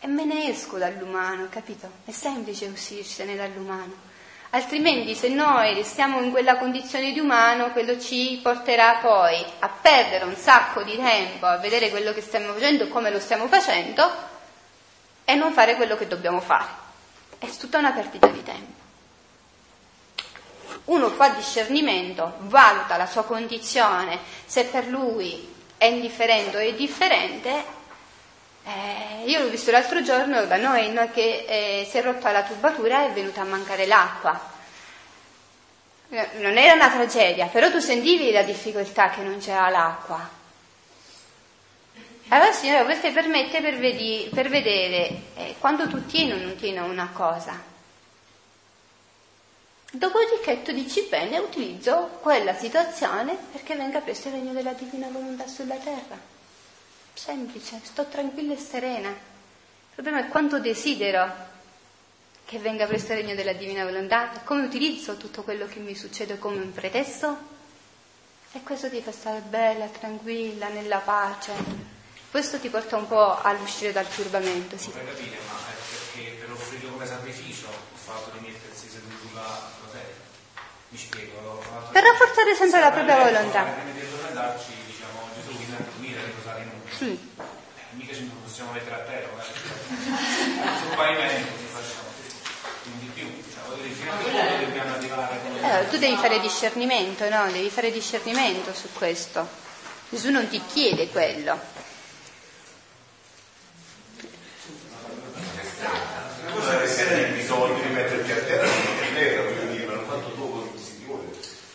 E me ne esco dall'umano, capito? È semplice uscirsene dall'umano. Altrimenti se noi restiamo in quella condizione di umano, quello ci porterà poi a perdere un sacco di tempo a vedere quello che stiamo facendo come lo stiamo facendo e non fare quello che dobbiamo fare. È tutta una perdita di tempo. Uno fa discernimento, valuta la sua condizione, se per lui è indifferente o è differente. Eh, io l'ho visto l'altro giorno da noi no, che eh, si è rotta la tubatura e è venuta a mancare l'acqua. Eh, non era una tragedia, però tu sentivi la difficoltà che non c'era l'acqua. Allora Signore, questo permette per, vedi, per vedere eh, quando tu tieni o non tieni una cosa. Dopodiché tu dici bene, utilizzo quella situazione perché venga presto il regno della divina volontà sulla terra. Semplice, sto tranquilla e serena. Il problema è quanto desidero che venga presto il regno della divina volontà e come utilizzo tutto quello che mi succede come un pretesto. E questo ti fa stare bella, tranquilla, nella pace. Questo ti porta un po' all'uscire dal turbamento. Sì. Vorrei capire, ma è perché per offrire come sacrificio il fatto di mettersi seduto sulla sedia? Mi spiego. Per rafforzare sempre la propria volontà. Per darci, diciamo, Gesù viene a dormire, riposare in noi. Sì. Eh, mica ci possiamo mettere a terra, eh. sul pavimento si facciamo. Quindi più, cioè, dire, fino a che punto dobbiamo arrivare? Allora, tu devi fare discernimento, no? Devi fare discernimento su questo. Gesù non ti chiede quello. hai bisogno di metterti a terra, a terra, voglio dire, ma quanto tu consideri,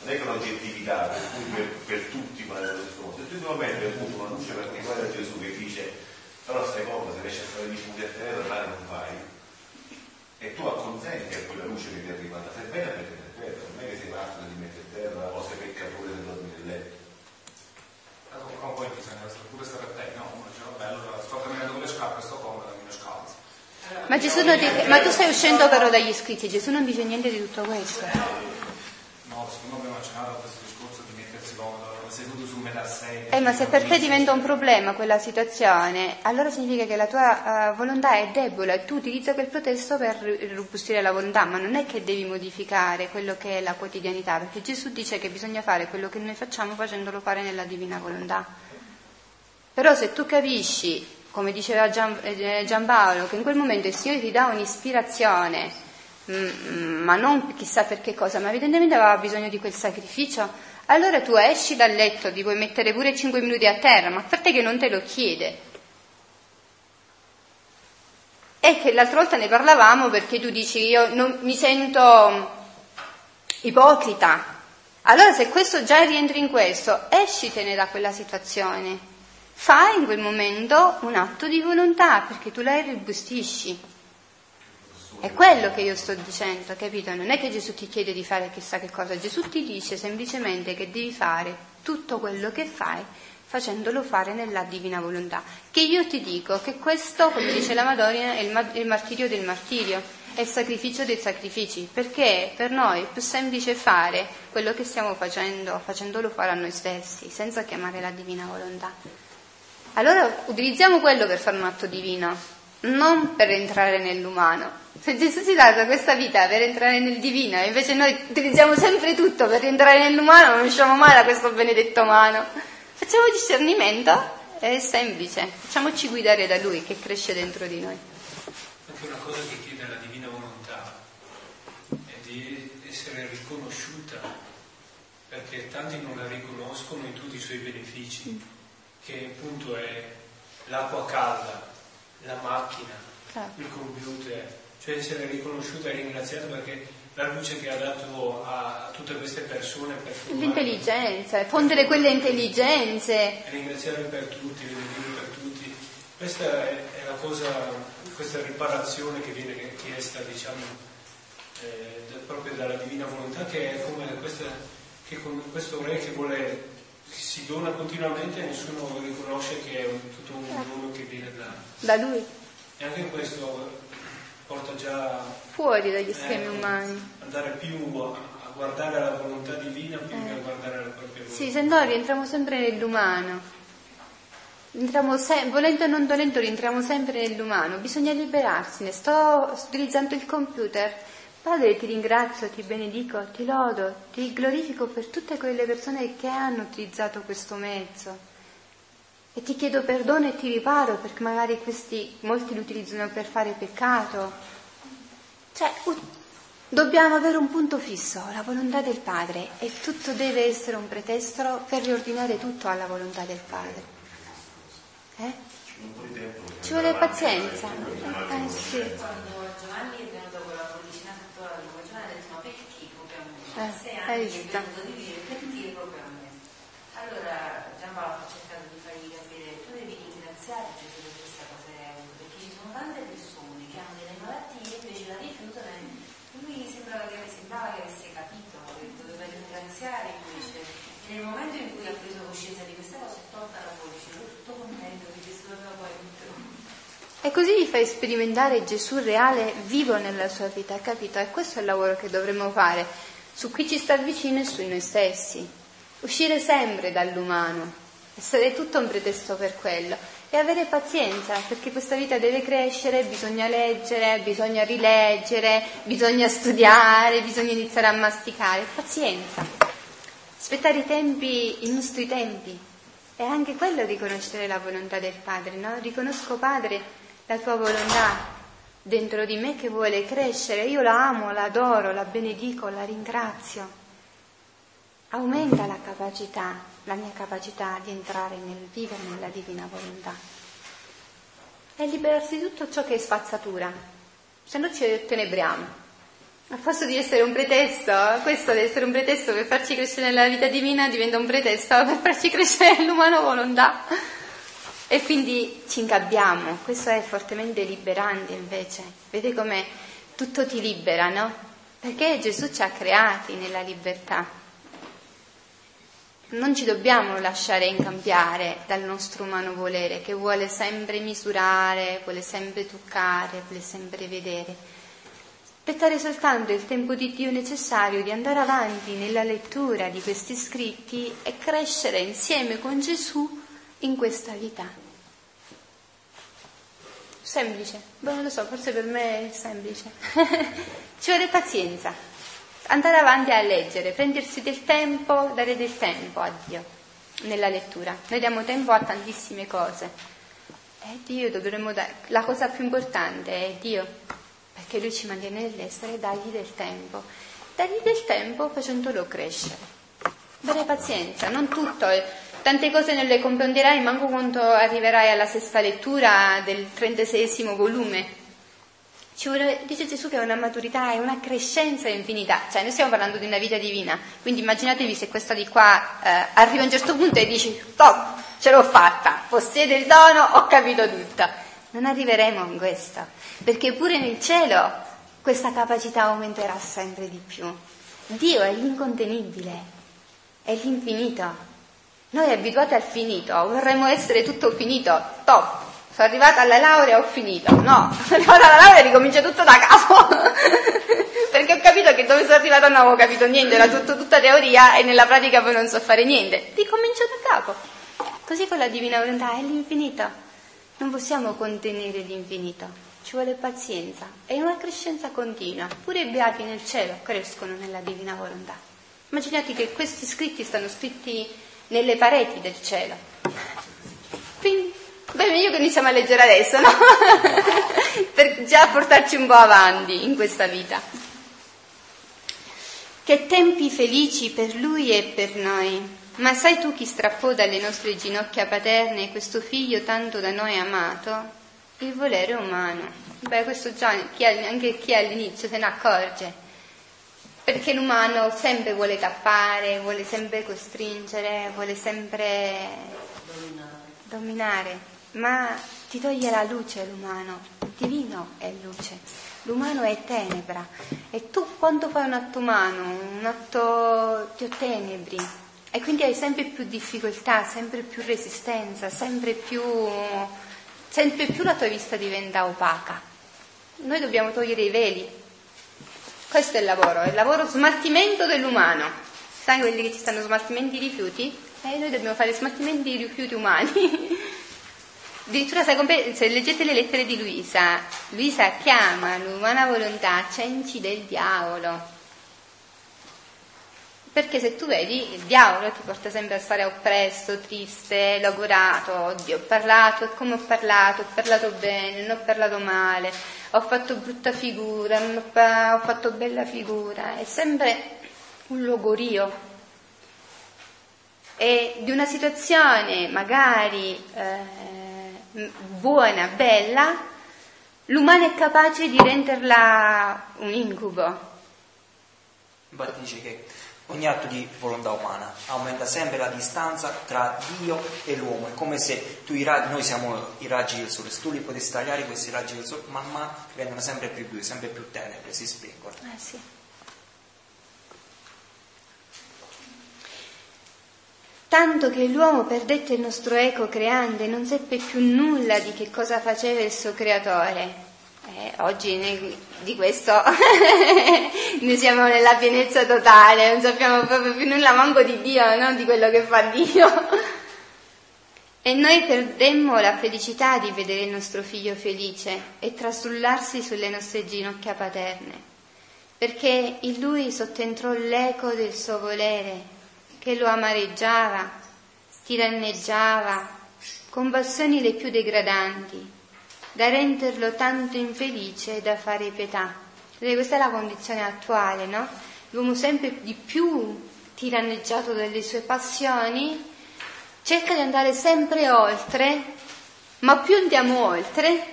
non è che un'oggettività per, cui per, per tutti vale lo stesso modo. Se tu in un momento hai avuto una luce particolare da Gesù che dice, però stai comodo, se riesci a stare di a terra, male non fai, e tu acconsenti a quella luce che ti è arrivata, sei bene a mettere a terra, non è che sei matto di mettere a terra o sei peccatore se dormi nel letto. Allora, poi bisogna pure stare attenti, no? Uno dice, vabbè, allora sto camminando con le scarpe, sto comodo, mi scalzo. Ma, ti, ma tu stai uscendo però dagli scritti, Gesù non dice niente di tutto questo. No, secondo me abbiamo accennato a questo discorso di mettersi comodo, seduto su metà sedia. Eh, ma se per te diventa un problema quella situazione, allora significa che la tua uh, volontà è debole e tu utilizzi quel pretesto per robustire la volontà, ma non è che devi modificare quello che è la quotidianità, perché Gesù dice che bisogna fare quello che noi facciamo facendolo fare nella divina volontà. Però se tu capisci come diceva Gian, eh, che in quel momento il Signore ti dà un'ispirazione, mm, ma non chissà per che cosa, ma evidentemente aveva bisogno di quel sacrificio, allora tu esci dal letto, ti puoi mettere pure 5 minuti a terra, ma a parte che non te lo chiede. E che l'altra volta ne parlavamo perché tu dici io non, mi sento ipocrita. Allora se questo già rientri in questo, escitene da quella situazione fai in quel momento un atto di volontà perché tu la irrobustisci. È quello che io sto dicendo, capito? Non è che Gesù ti chiede di fare chissà che cosa, Gesù ti dice semplicemente che devi fare tutto quello che fai facendolo fare nella divina volontà. Che io ti dico che questo, come dice la Madonna, è il, il martirio del martirio, è il sacrificio dei sacrifici, perché per noi è più semplice fare quello che stiamo facendo, facendolo fare a noi stessi, senza chiamare la divina volontà. Allora utilizziamo quello per fare un atto divino, non per entrare nell'umano. Se Gesù si dà questa vita per entrare nel divino, invece noi utilizziamo sempre tutto per entrare nell'umano, non usciamo mai da questo benedetto umano. Facciamo discernimento, è semplice, facciamoci guidare da Lui che cresce dentro di noi. Anche una cosa che chiede la divina volontà è di essere riconosciuta perché tanti non la riconoscono in tutti i suoi benefici, che appunto è l'acqua calda, la macchina, Certo. il computer, cioè essere riconosciuto e ringraziato perché la luce che ha dato a tutte queste persone per formare- L'intelligenza, fondere quelle intelligenze. ringraziare per tutti, benedire per tutti. Questa è, la cosa, questa riparazione che viene chiesta, diciamo, eh, proprio dalla divina volontà, che è come questa, che questo re che vuole, si dona continuamente e nessuno riconosce che è tutto un dono che viene da... Da lui, E anche questo porta già fuori dagli schemi ecco, umani. andare più a, a guardare la volontà divina più che a guardare la propria volontà. Sì, se no rientriamo sempre nell'umano. Entriamo se- volendo o non volendo rientriamo sempre nell'umano, bisogna liberarsene. Sto utilizzando il computer. Padre, ti ringrazio, ti benedico, ti lodo, ti glorifico per tutte quelle persone che hanno utilizzato questo mezzo. E ti chiedo perdono e ti riparo perché magari questi molti lo utilizzano per fare peccato. Cioè, dobbiamo avere un punto fisso, la volontà del Padre, e tutto deve essere un pretesto per riordinare tutto alla volontà del Padre. Eh? Ci vuole pazienza. Eh, sì. Quando Giovanni è venuto con la bollicina sotto la lingua, Giovanni ha detto ma perché proprio a me? Eh, Sei anni di dire perché proprio a me? Allora Giampaolo ha cercato di fargli capire tu devi ringraziare Gesù per questa cosa che hai avuto, perché ci sono tante persone che hanno delle malattie e invece la rifiutano e lui sembrava che, sembrava che avesse capito che doveva ringraziare invece e nel momento in cui ha preso coscienza di questa cosa è tolta la bollicina, tutto contento che Gesù aveva poi tutto. E così gli fai sperimentare Gesù reale, vivo nella sua vita, capito? E questo è il lavoro che dovremmo fare su chi ci sta vicino e su noi stessi. Uscire sempre dall'umano, essere tutto un pretesto per quello e avere pazienza, perché questa vita deve crescere, bisogna leggere, bisogna rileggere, bisogna studiare, bisogna iniziare a masticare. Pazienza. Aspettare i tempi, i nostri tempi. E anche quello riconoscere la volontà del Padre, no? Riconosco, Padre, la tua volontà dentro di me che vuole crescere. Io la amo, la adoro, la benedico, la ringrazio. Aumenta la capacità, la mia capacità di entrare nel vivere nella divina volontà. E liberarsi di tutto ciò che è spazzatura, se no ci ottenebriamo. A posto di essere un pretesto, questo deve essere un pretesto per farci crescere nella vita divina, diventa un pretesto per farci crescere nell'umano volontà. E quindi ci ingabbiamo, questo è fortemente liberante invece. Vede come tutto ti libera, no? Perché Gesù ci ha creati nella libertà. Non ci dobbiamo lasciare incambiare dal nostro umano volere che vuole sempre misurare, vuole sempre toccare, vuole sempre vedere aspettare soltanto il tempo di Dio necessario di andare avanti nella lettura di questi scritti e crescere insieme con Gesù in questa vita. Semplice, Boh, non lo so, forse per me è semplice. Ci vuole pazienza, andare avanti a leggere, prendersi del tempo, dare del tempo a Dio nella lettura. Noi diamo tempo a tantissime cose. E Dio dovremmo dare, la cosa più importante è Dio perché lui ci mantiene nell'essere, dagli del tempo. Dagli del tempo facendolo crescere. Avere pazienza, non tutto, eh, tante cose non le comprenderai manco quando arriverai alla sesta lettura del trentaseiesimo volume. Ci vuole, dice Gesù che è una maturità e una crescenza infinita, cioè noi stiamo parlando di una vita divina, quindi immaginatevi se questa di qua eh, arriva a un certo punto e dici, top, ce l'ho fatta, possiede il dono, ho capito tutto. Non arriveremo a questo, perché pure nel cielo questa capacità aumenterà sempre di più. Dio è l'incontenibile, è l'infinito. Noi abituati al finito, vorremmo essere tutto finito, top. Sono arrivata alla laurea, ho finito. No, sono arrivata alla laurea e ricomincio tutto da capo. perché ho capito che dove sono arrivata non avevo capito niente, era tutto, tutta teoria e nella pratica poi non so fare niente. Ricomincio da capo. Così con la divina volontà è l'infinito. Non possiamo contenere l'infinito, ci vuole pazienza e una crescenza continua. Pure i beati nel cielo crescono nella divina volontà. Immaginate che questi scritti stanno scritti nelle pareti del cielo. Quindi, beh, meglio che iniziamo a leggere adesso, no? per già portarci un po' avanti in questa vita. Che tempi felici per lui e per noi. Ma sai tu chi strappò dalle nostre ginocchia paterne questo figlio tanto da noi amato? Il volere umano. Beh, questo già chi è, anche chi è all'inizio se ne accorge. Perché l'umano sempre vuole tappare, vuole sempre costringere, vuole sempre Dominare. dominare. Ma ti toglie la luce l'umano. Il divino è luce. L'umano è tenebra. E tu quando fai un atto umano, un atto ti ottenebri. E quindi hai sempre più difficoltà, sempre più resistenza, sempre più, sempre più la tua vista diventa opaca. Noi dobbiamo togliere i veli. Questo è il lavoro, è il lavoro smaltimento dell'umano. Sai quelli che ci stanno smaltimenti di rifiuti? E noi dobbiamo fare smaltimenti di rifiuti umani. Addirittura se, leggete le lettere di Luisa, Luisa chiama l'umana volontà cenci del diavolo. Perché se tu vedi, il diavolo ti porta sempre a stare oppresso, triste, logorato, oddio, ho parlato, come ho parlato, ho parlato bene, non ho parlato male, ho fatto brutta figura, ho fatto bella figura, è sempre un logorio. E di una situazione magari eh, buona, bella, l'umano è capace di renderla un incubo. Infatti dice che ogni atto di volontà umana aumenta sempre la distanza tra Dio e l'uomo. È come se tu noi siamo i raggi del sole, se tu li potessi tagliare questi raggi del sole, man mano diventano sempre più duri, sempre più tenebre, si spengono. Eh sì. Tanto che l'uomo perdette il nostro eco creante, non seppe più nulla di che cosa faceva il suo creatore. Eh, oggi ne, di questo noi siamo nella pienezza totale, non sappiamo proprio più nulla manco di Dio, no? di quello che fa Dio. E noi perdemmo la felicità di vedere il nostro figlio felice e trasullarsi sulle nostre ginocchia paterne, perché in lui sottentrò l'eco del suo volere, che lo amareggiava, tiranneggiava, con passioni le più degradanti, da renderlo tanto infelice da fare pietà. Vedete, questa è la condizione attuale, no? L'uomo sempre di più tiranneggiato dalle sue passioni cerca di andare sempre oltre, ma più andiamo oltre,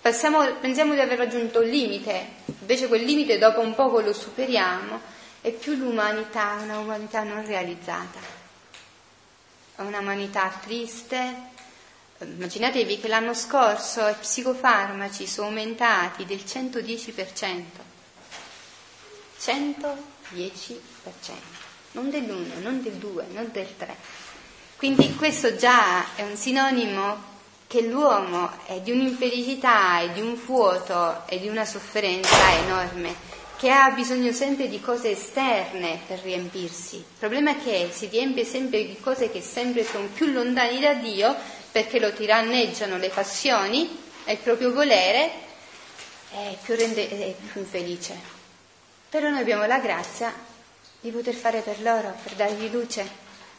passiamo, pensiamo di aver raggiunto un limite, invece quel limite dopo un poco lo superiamo e più l'umanità è una umanità non realizzata, è una umanità triste. Immaginatevi che l'anno scorso i psicofarmaci sono aumentati del 110%, 110%, non dell'1, non del 2, non del 3. Quindi questo già è un sinonimo che l'uomo è di un'infelicità e di un vuoto e di una sofferenza enorme, che ha bisogno sempre di cose esterne per riempirsi. Il problema è che si riempie sempre di cose che sempre sono più lontane da Dio perché lo tiranneggiano le passioni e il proprio volere e più rende è più infelice. Però noi abbiamo la grazia di poter fare per loro, per dargli luce,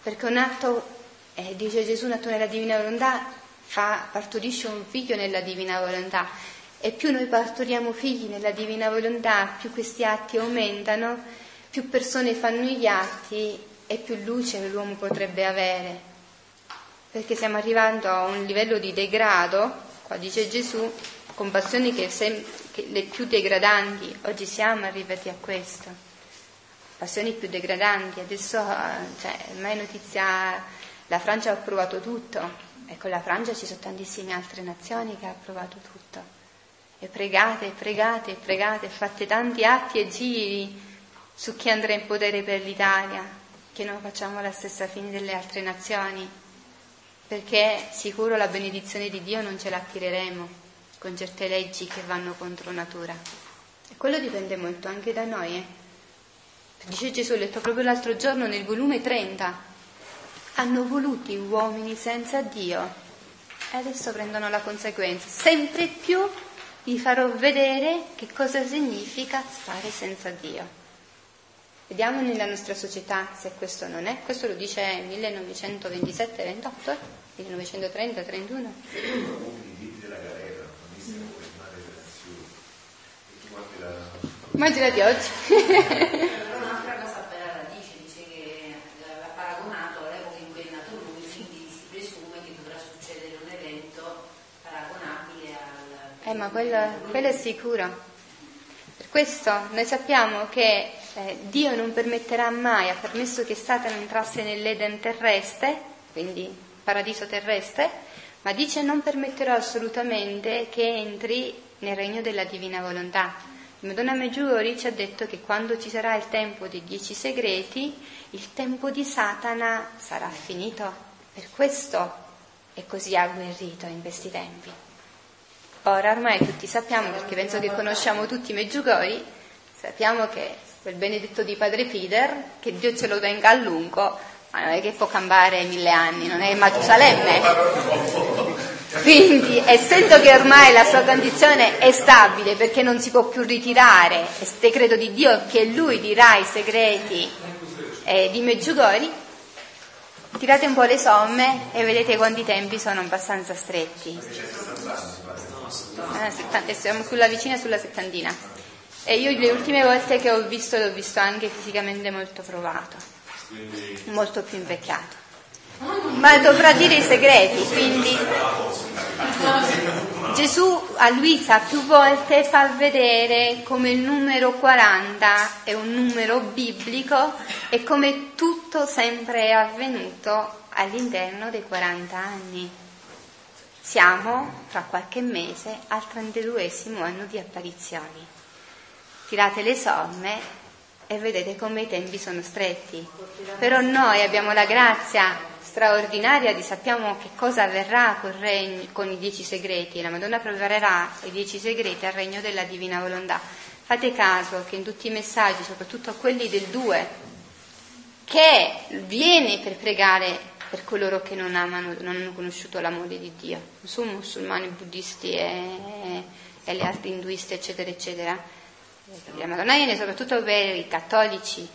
perché un atto, eh, dice Gesù, un atto nella divina volontà fa, partorisce un figlio nella divina volontà e più noi partoriamo figli nella divina volontà, più questi atti aumentano, più persone fanno gli atti e più luce l'uomo potrebbe avere. Perché stiamo arrivando a un livello di degrado, qua dice Gesù, con passioni che, sem- che le più degradanti, oggi siamo arrivati a questo, passioni più degradanti, adesso cioè, ormai notizia, la Francia ha approvato tutto, e con la Francia ci sono tantissime altre nazioni che hanno approvato tutto. E pregate, pregate, pregate, fate tanti atti e giri su chi andrà in potere per l'Italia, che non facciamo la stessa fine delle altre nazioni, perché sicuro la benedizione di Dio non ce la attireremo con certe leggi che vanno contro natura. E quello dipende molto anche da noi. Eh? Dice Gesù, ho letto proprio l'altro giorno nel volume 30, hanno voluto uomini senza Dio e adesso prendono la conseguenza. Sempre più vi farò vedere che cosa significa stare senza Dio. Vediamo nella nostra società se questo non è. Questo lo dice 1927-28, 1930-31. Immagina di oggi. Un'altra cosa bella la dice, dice che l'ha paragonato all'epoca si presume che dovrà succedere un evento paragonabile al... Eh ma quello, quello è sicuro. Per questo noi sappiamo che eh, Dio non permetterà mai, ha permesso che Satana entrasse nell'Eden terrestre, quindi paradiso terrestre, ma dice non permetterò assolutamente che entri nel regno della divina volontà. Madonna Meggiugori ci ha detto che quando ci sarà il tempo dei dieci segreti, il tempo di Satana sarà finito. Per questo è così agguerrito in questi tempi. Ora ormai tutti sappiamo, perché penso che conosciamo tutti Meggiugori, sappiamo che quel benedetto di Padre Pider, che Dio ce lo tenga a lungo, ma non è che può cambiare mille anni, non è Matusalemme. Quindi, essendo che ormai la sua condizione è stabile perché non si può più ritirare, è decreto di Dio che lui dirà i segreti eh, di Meggiugori, tirate un po' le somme e vedete quanti tempi sono abbastanza stretti. Eh, siamo sulla vicina sulla settantina. E io le ultime volte che ho visto l'ho visto anche fisicamente molto provato, molto più invecchiato. Ma dovrà dire i segreti, quindi Gesù a Luisa più volte fa vedere come il numero 40 è un numero biblico e come tutto sempre è avvenuto all'interno dei 40 anni. Siamo, fra qualche mese, al 32 anno di apparizioni. Tirate le somme e vedete come i tempi sono stretti. Però noi abbiamo la grazia straordinaria di sappiamo che cosa avverrà regno, con i dieci segreti. La Madonna preparerà i dieci segreti al regno della divina volontà. Fate caso che in tutti i messaggi, soprattutto quelli del 2, che viene per pregare per coloro che non, amano, non hanno conosciuto l'amore di Dio, non sono musulmani, buddisti e, e gli altri induisti, eccetera, eccetera. La Madonna viene soprattutto per i cattolici.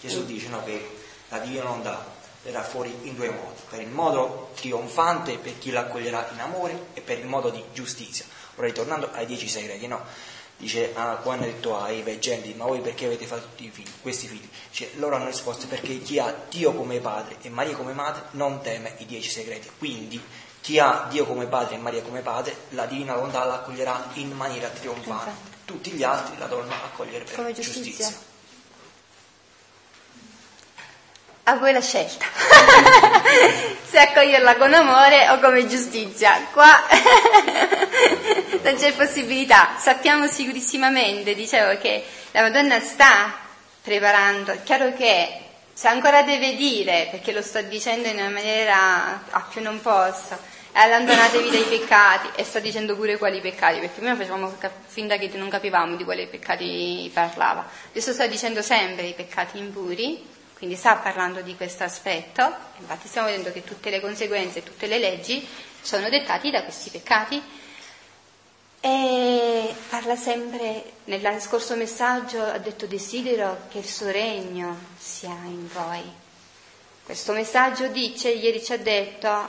Gesù dice no, che la Divina volontà verrà fuori in due modi, per il modo trionfante per chi l'accoglierà in amore e per il modo di giustizia. Ora ritornando ai dieci segreti, no? dice ah, quando ha detto ai veggenti ma voi perché avete fatto figli, questi figli dice, loro hanno risposto perché chi ha Dio come padre e Maria come madre non teme i dieci segreti quindi chi ha Dio come padre e Maria come padre la divina volontà l'accoglierà in maniera trionfante tutti gli altri la donna accogliere per come giustizia. giustizia a voi la scelta se accoglierla con amore o come giustizia qua non c'è possibilità. Sappiamo sicurissimamente, dicevo, che la Madonna sta preparando. È chiaro che se ancora deve dire, perché lo sto dicendo in una maniera a più non posso, allontanatevi dai peccati, e sta dicendo pure quali peccati, perché prima facevamo finta che non capivamo di quali peccati parlava. Adesso sta dicendo sempre i peccati impuri, quindi sta parlando di questo aspetto, infatti stiamo vedendo che tutte le conseguenze, tutte le leggi sono dettate da questi peccati e parla sempre, nel scorso messaggio ha detto desidero che il suo regno sia in voi. Questo messaggio dice, ieri ci ha detto,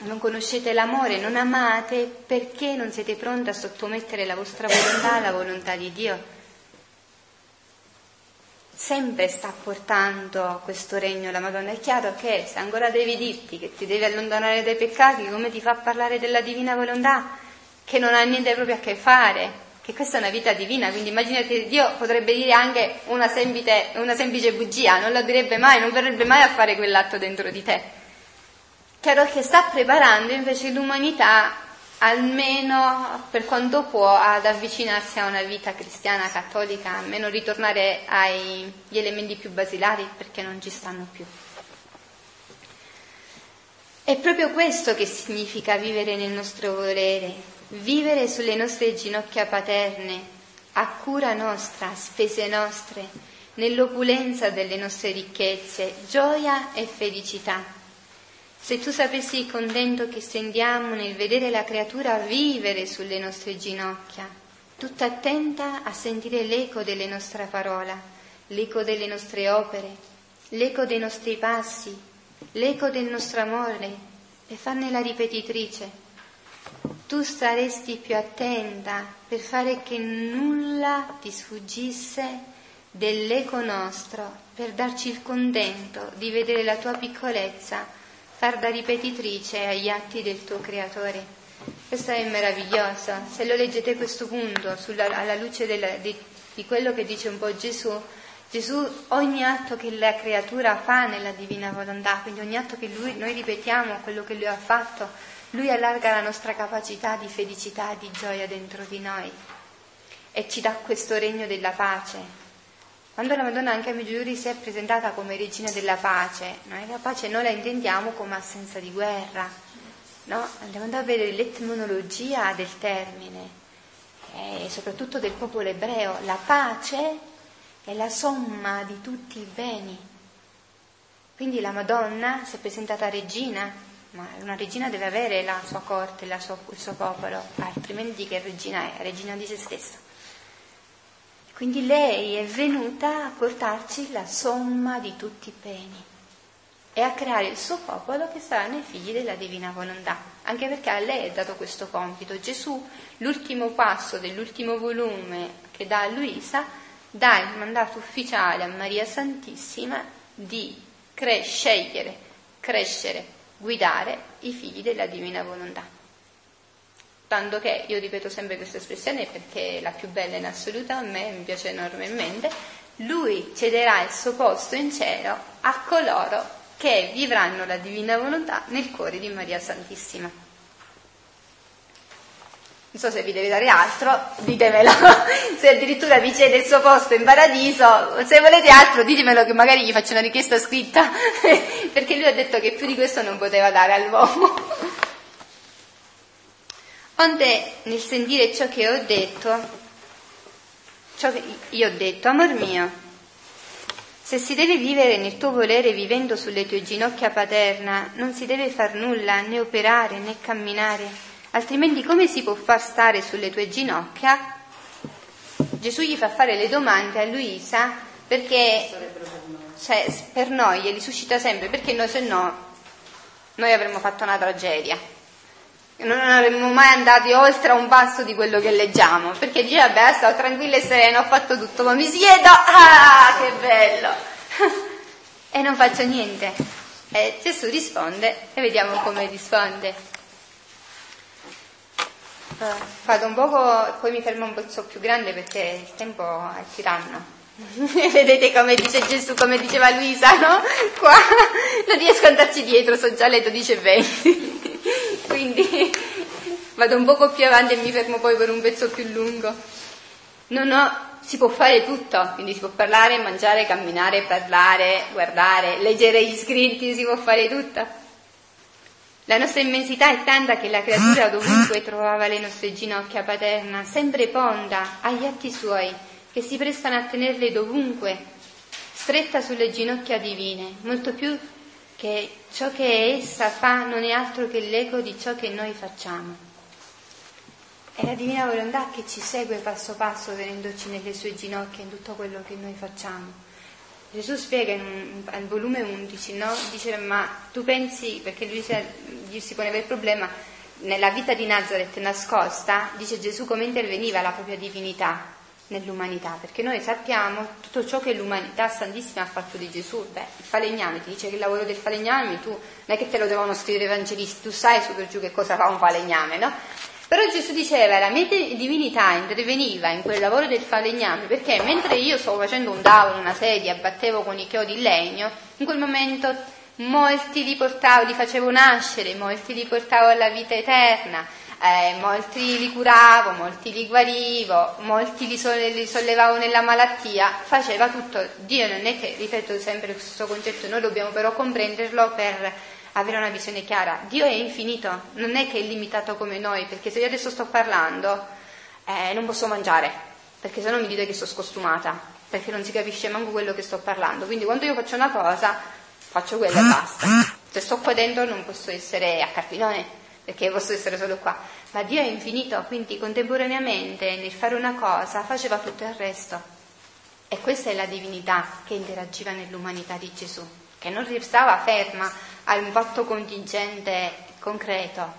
non conoscete l'amore, non amate perché non siete pronti a sottomettere la vostra volontà alla volontà di Dio. Sempre sta portando questo regno la Madonna. È chiaro che se ancora devi dirti che ti devi allontanare dai peccati, come ti fa parlare della divina volontà? che non ha niente proprio a che fare, che questa è una vita divina, quindi immaginate Dio potrebbe dire anche una semplice, una semplice bugia, non lo direbbe mai, non verrebbe mai a fare quell'atto dentro di te. Chiaro che sta preparando invece l'umanità almeno per quanto può ad avvicinarsi a una vita cristiana cattolica, almeno ritornare agli elementi più basilari perché non ci stanno più. È proprio questo che significa vivere nel nostro volere, vivere sulle nostre ginocchia paterne, a cura nostra, spese nostre, nell'opulenza delle nostre ricchezze, gioia e felicità. Se tu sapessi il contento che sentiamo nel vedere la creatura vivere sulle nostre ginocchia, tutta attenta a sentire l'eco delle nostre parole, l'eco delle nostre opere, l'eco dei nostri passi, l'eco del nostro amore e farne la ripetitrice. Tu saresti più attenta per fare che nulla ti sfuggisse dell'eco nostro, per darci il contento di vedere la tua piccolezza far da ripetitrice agli atti del tuo creatore. Questo è meraviglioso. Se lo leggete questo punto, sulla, alla luce della, di, di quello che dice un po' Gesù, Gesù ogni atto che la creatura fa nella divina volontà, quindi ogni atto che lui, noi ripetiamo quello che lui ha fatto, lui allarga la nostra capacità di felicità di gioia dentro di noi e ci dà questo regno della pace. Quando la Madonna anche a Meggiuri si è presentata come regina della pace, noi la pace noi la intendiamo come assenza di guerra, no? Andiamo a vedere l'etimonologia del termine e soprattutto del popolo ebreo. La pace è la somma di tutti i beni. Quindi la Madonna si è presentata regina, ma una regina deve avere la sua corte, la sua, il suo popolo, altrimenti che regina è? Regina di se stessa. Quindi lei è venuta a portarci la somma di tutti i beni e a creare il suo popolo che saranno i figli della divina volontà, anche perché a lei è dato questo compito. Gesù, l'ultimo passo dell'ultimo volume che dà a Luisa, dà il mandato ufficiale a Maria Santissima di cre- scegliere, crescere, guidare i figli della divina volontà. Tanto che io ripeto sempre questa espressione perché è la più bella in assoluto a me, mi piace enormemente, lui cederà il suo posto in cielo a coloro che vivranno la divina volontà nel cuore di Maria Santissima. Non so se vi deve dare altro, ditemelo. Se addirittura vi cede il suo posto in paradiso, se volete altro ditemelo che magari gli faccio una richiesta scritta, perché lui ha detto che più di questo non poteva dare all'uomo. Onde nel sentire ciò che ho detto, ciò che io ho detto, amor mio, se si deve vivere nel tuo volere vivendo sulle tue ginocchia paterna, non si deve far nulla, né operare, né camminare, altrimenti come si può far stare sulle tue ginocchia? Gesù gli fa fare le domande a Luisa perché cioè, per noi glieli suscita sempre, perché noi se no noi avremmo fatto una tragedia. Non avremmo mai andati oltre a un passo di quello che leggiamo, perché dice, vabbè, sto tranquilla e serena, ho fatto tutto, ma mi siedo, ah, che bello! e non faccio niente. E Gesù risponde e vediamo come risponde. Uh, vado un poco, poi mi fermo un po' più grande perché il tempo è tiranno. Vedete come dice Gesù, come diceva Luisa, no? Qua non riesco ad andarci dietro, so già letto, dice 20. Quindi vado un poco più avanti e mi fermo poi per un pezzo più lungo. Ho, si può fare tutto, quindi si può parlare, mangiare, camminare, parlare, guardare, leggere gli scritti, si può fare tutto. La nostra immensità è tanta che la creatura dovunque trovava le nostre ginocchia paterna, sempre ponda agli atti suoi, che si prestano a tenerle dovunque, stretta sulle ginocchia divine, molto più che ciò che essa fa non è altro che l'eco di ciò che noi facciamo. È la divina volontà che ci segue passo passo tenendoci nelle sue ginocchia in tutto quello che noi facciamo. Gesù spiega in, al volume 11, no? dice ma tu pensi, perché lui si, gli si poneva il problema, nella vita di Nazareth nascosta, dice Gesù come interveniva la propria divinità nell'umanità, perché noi sappiamo tutto ciò che l'umanità santissima ha fatto di Gesù. Beh, il falegname ti dice che il lavoro del falegname tu non è che te lo devono scrivere i evangelisti, tu sai su per giù che cosa fa un falegname, no? Però Gesù diceva, la mia divinità interveniva in quel lavoro del falegname perché mentre io stavo facendo un tavolo, una sedia, battevo con i chiodi in legno, in quel momento molti li portavo, li facevo nascere, molti li portavo alla vita eterna, eh, molti li curavo, molti li guarivo, molti li, solle- li, sollevavo nella malattia, faceva tutto. Dio non è che, ripeto sempre questo concetto, noi dobbiamo però comprenderlo per avere una visione chiara. Dio è infinito, non è che è limitato come noi, perché se io adesso sto parlando eh, non posso mangiare, perché se no mi dite che sto scostumata, perché non si capisce manco quello che sto parlando. Quindi quando io faccio una cosa, faccio quella e basta. Se sto qua dentro non posso essere a carpinone, perché posso essere solo qua. Ma Dio è infinito, quindi contemporaneamente nel fare una cosa faceva tutto il resto. E questa è la divinità che interagiva nell'umanità di Gesù, che non restava ferma a un fatto contingente concreto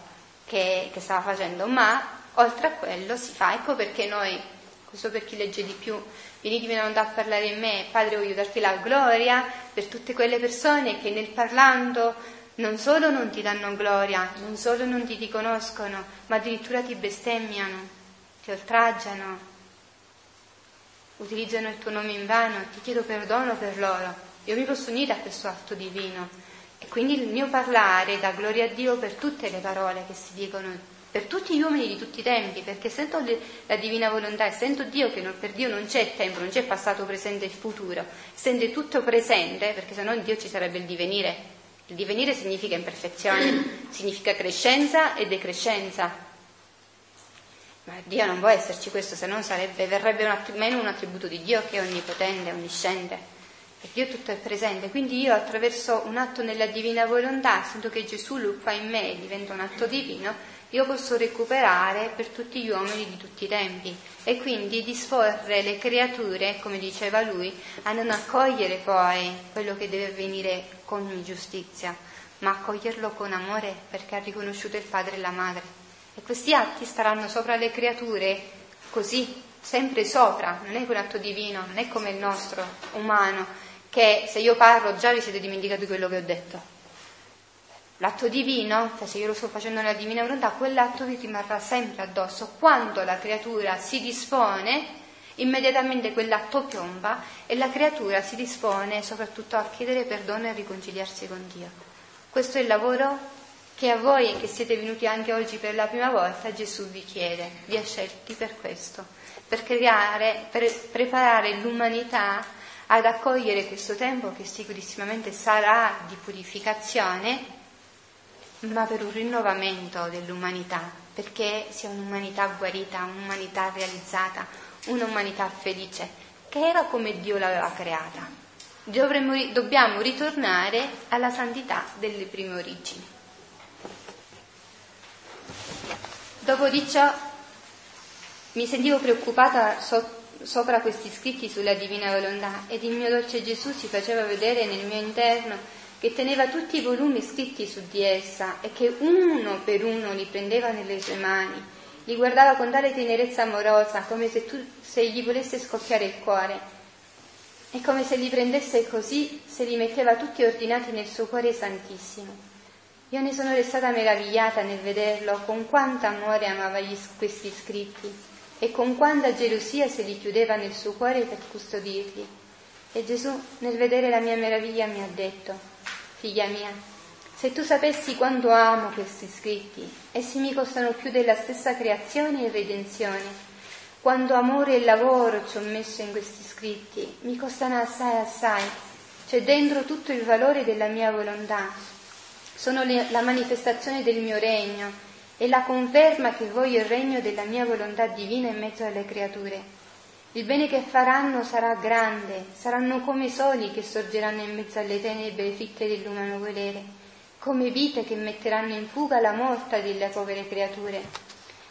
che, che stava facendo, ma oltre a quello si fa. Ecco perché noi, questo per chi legge di più, venitemi a parlare in me, Padre voglio darti la gloria per tutte quelle persone che nel parlando non solo non ti danno gloria, non solo non ti riconoscono, ma addirittura ti bestemmiano, ti oltraggiano, utilizzano il tuo nome in vano, ti chiedo perdono per loro. Io mi posso unire a questo atto divino e quindi il mio parlare dà gloria a Dio per tutte le parole che si dicono per tutti gli uomini di tutti i tempi, perché sento la divina volontà e sento Dio che non, per Dio non c'è tempo, non c'è passato, presente e futuro, sente tutto presente, perché se no Dio ci sarebbe il divenire. Il divenire significa imperfezione, significa crescenza e decrescenza. Ma Dio non può esserci questo, se no sarebbe, verrebbe un att- meno un attributo di Dio che è onnipotente, onnisciente. Per Dio tutto è presente, quindi io attraverso un atto nella divina volontà, sento che Gesù lo fa in me, diventa un atto divino, io posso recuperare per tutti gli uomini di tutti i tempi. E quindi disporre le creature, come diceva lui, a non accogliere poi quello che deve avvenire con giustizia, ma accoglierlo con amore perché ha riconosciuto il padre e la madre. E questi atti staranno sopra le creature così, sempre sopra, non è quell'atto divino, non è come il nostro umano, che se io parlo già vi siete dimenticati quello che ho detto L'atto divino, cioè se io lo sto facendo nella divina volontà, quell'atto vi rimarrà sempre addosso. Quando la creatura si dispone, immediatamente quell'atto piomba e la creatura si dispone soprattutto a chiedere perdono e a riconciliarsi con Dio. Questo è il lavoro che a voi che siete venuti anche oggi per la prima volta Gesù vi chiede, vi ha scelti per questo, per creare, per preparare l'umanità ad accogliere questo tempo che sicurissimamente sarà di purificazione ma per un rinnovamento dell'umanità, perché sia un'umanità guarita, un'umanità realizzata, un'umanità felice, che era come Dio l'aveva creata. Dovremmo, dobbiamo ritornare alla santità delle prime origini. Dopo di ciò mi sentivo preoccupata so, sopra questi scritti sulla divina volontà ed il mio dolce Gesù si faceva vedere nel mio interno che teneva tutti i volumi scritti su di essa e che uno per uno li prendeva nelle sue mani, li guardava con tale tenerezza amorosa come se, tu, se gli volesse scoppiare il cuore e come se li prendesse così, se li metteva tutti ordinati nel suo cuore santissimo. Io ne sono restata meravigliata nel vederlo, con quanto amore amava gli, questi scritti e con quanta gelosia se li chiudeva nel suo cuore per custodirli. E Gesù, nel vedere la mia meraviglia, mi ha detto, Figlia mia, se tu sapessi quanto amo questi scritti, essi mi costano più della stessa creazione e redenzione. Quanto amore e lavoro ci ho messo in questi scritti, mi costano assai assai. C'è dentro tutto il valore della mia volontà. Sono le, la manifestazione del mio regno e la conferma che voglio il regno della mia volontà divina in mezzo alle creature. Il bene che faranno sarà grande, saranno come soli che sorgeranno in mezzo alle tenebre fitte dell'umano volere, come vite che metteranno in fuga la morta delle povere creature.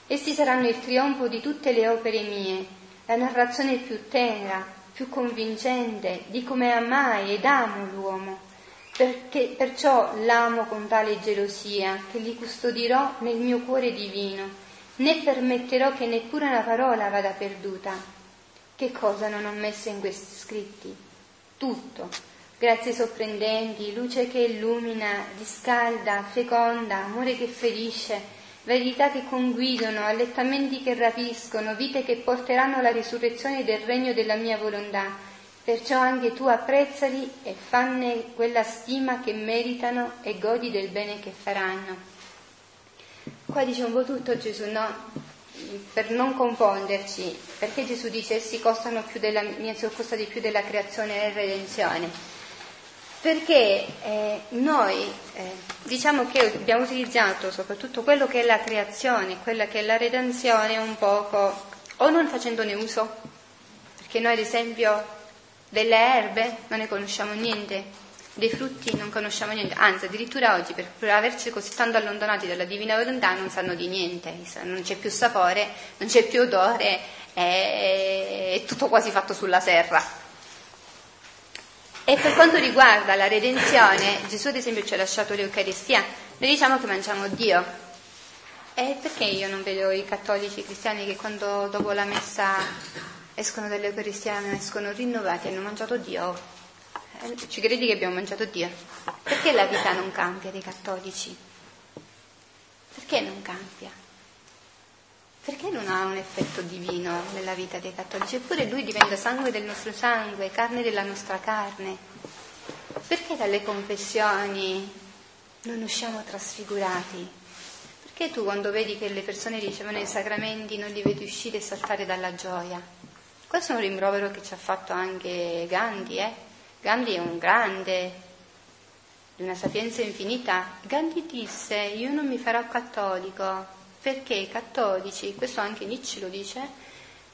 Essi saranno il trionfo di tutte le opere mie, la narrazione più tenera, più convincente di come amai ed amo l'uomo. Perché, perciò l'amo con tale gelosia che li custodirò nel mio cuore divino, né permetterò che neppure una parola vada perduta che cosa non ho messo in questi scritti? Tutto. Grazie sorprendenti, luce che illumina, riscalda, feconda, amore che ferisce, verità che conguidano, allettamenti che rapiscono, vite che porteranno alla risurrezione del regno della mia volontà. Perciò anche tu apprezzali e fanne quella stima che meritano e godi del bene che faranno. Qua dice un po' tutto Gesù, no? Per non confonderci, perché Gesù dice essi costano più della, mi costa di più della creazione e redenzione? Perché eh, noi eh, diciamo che abbiamo utilizzato soprattutto quello che è la creazione, quella che è la redenzione un poco, o non facendone uso, perché noi ad esempio delle erbe non ne conosciamo niente, dei frutti non conosciamo niente, anzi addirittura oggi per, averci così tanto allontanati dalla divina volontà non sanno di niente, non c'è più sapore, non c'è più odore, è, è tutto quasi fatto sulla serra. E per quanto riguarda la redenzione, Gesù ad esempio ci ha lasciato l'Eucaristia, noi diciamo che mangiamo Dio. E perché io non vedo i cattolici cristiani che quando dopo la messa escono dall'Eucaristia escono rinnovati, hanno mangiato Dio? Ci credi che abbiamo mangiato Dio? Perché la vita non cambia dei cattolici? Perché non cambia? Perché non ha un effetto divino nella vita dei cattolici? Eppure lui diventa sangue del nostro sangue, carne della nostra carne. Perché dalle confessioni non usciamo trasfigurati? Perché tu quando vedi che le persone ricevono i sacramenti non li vedi uscire e saltare dalla gioia? Questo è un rimprovero che ci ha fatto anche Gandhi, eh? Gandhi è un grande, di una sapienza infinita. Gandhi disse, io non mi farò cattolico, perché i cattolici, questo anche Nietzsche lo dice,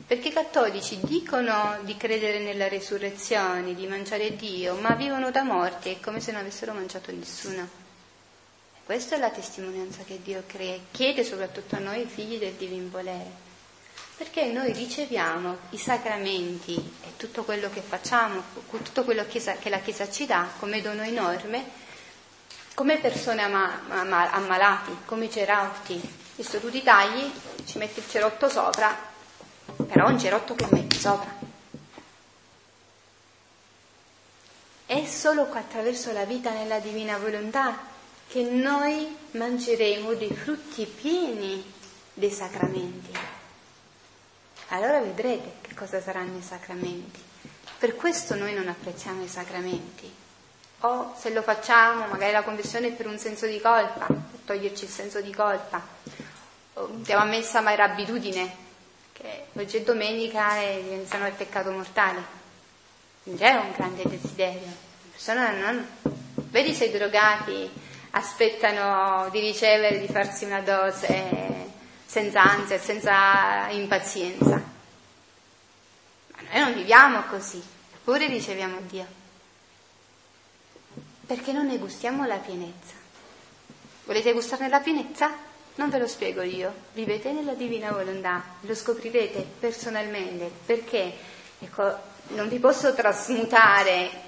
perché i cattolici dicono di credere nella resurrezione, di mangiare Dio, ma vivono da morti, è come se non avessero mangiato nessuno. Questa è la testimonianza che Dio crea, chiede soprattutto a noi figli del divin volere. Perché noi riceviamo i sacramenti e tutto quello che facciamo, tutto quello che la Chiesa ci dà come dono enorme, come persone ammalati, come cerauti. Visto tu ti tagli, ci metti il cerotto sopra, però un cerotto che metti sopra. È solo attraverso la vita nella divina volontà che noi mangeremo dei frutti pieni dei sacramenti. Allora vedrete che cosa saranno i sacramenti. Per questo noi non apprezziamo i sacramenti. O se lo facciamo, magari la conversione è per un senso di colpa, per toglierci il senso di colpa. Andiamo a messa ma era abitudine, che oggi è domenica e iniziano il peccato mortale. Non c'è un grande desiderio. Le persone non... Vedi se i drogati aspettano di ricevere, di farsi una dose senza ansia, senza impazienza. Ma noi non viviamo così, eppure riceviamo Dio. Perché non ne gustiamo la pienezza. Volete gustarne la pienezza? Non ve lo spiego io, vivete nella divina volontà, lo scoprirete personalmente, perché ecco, non vi posso trasmutare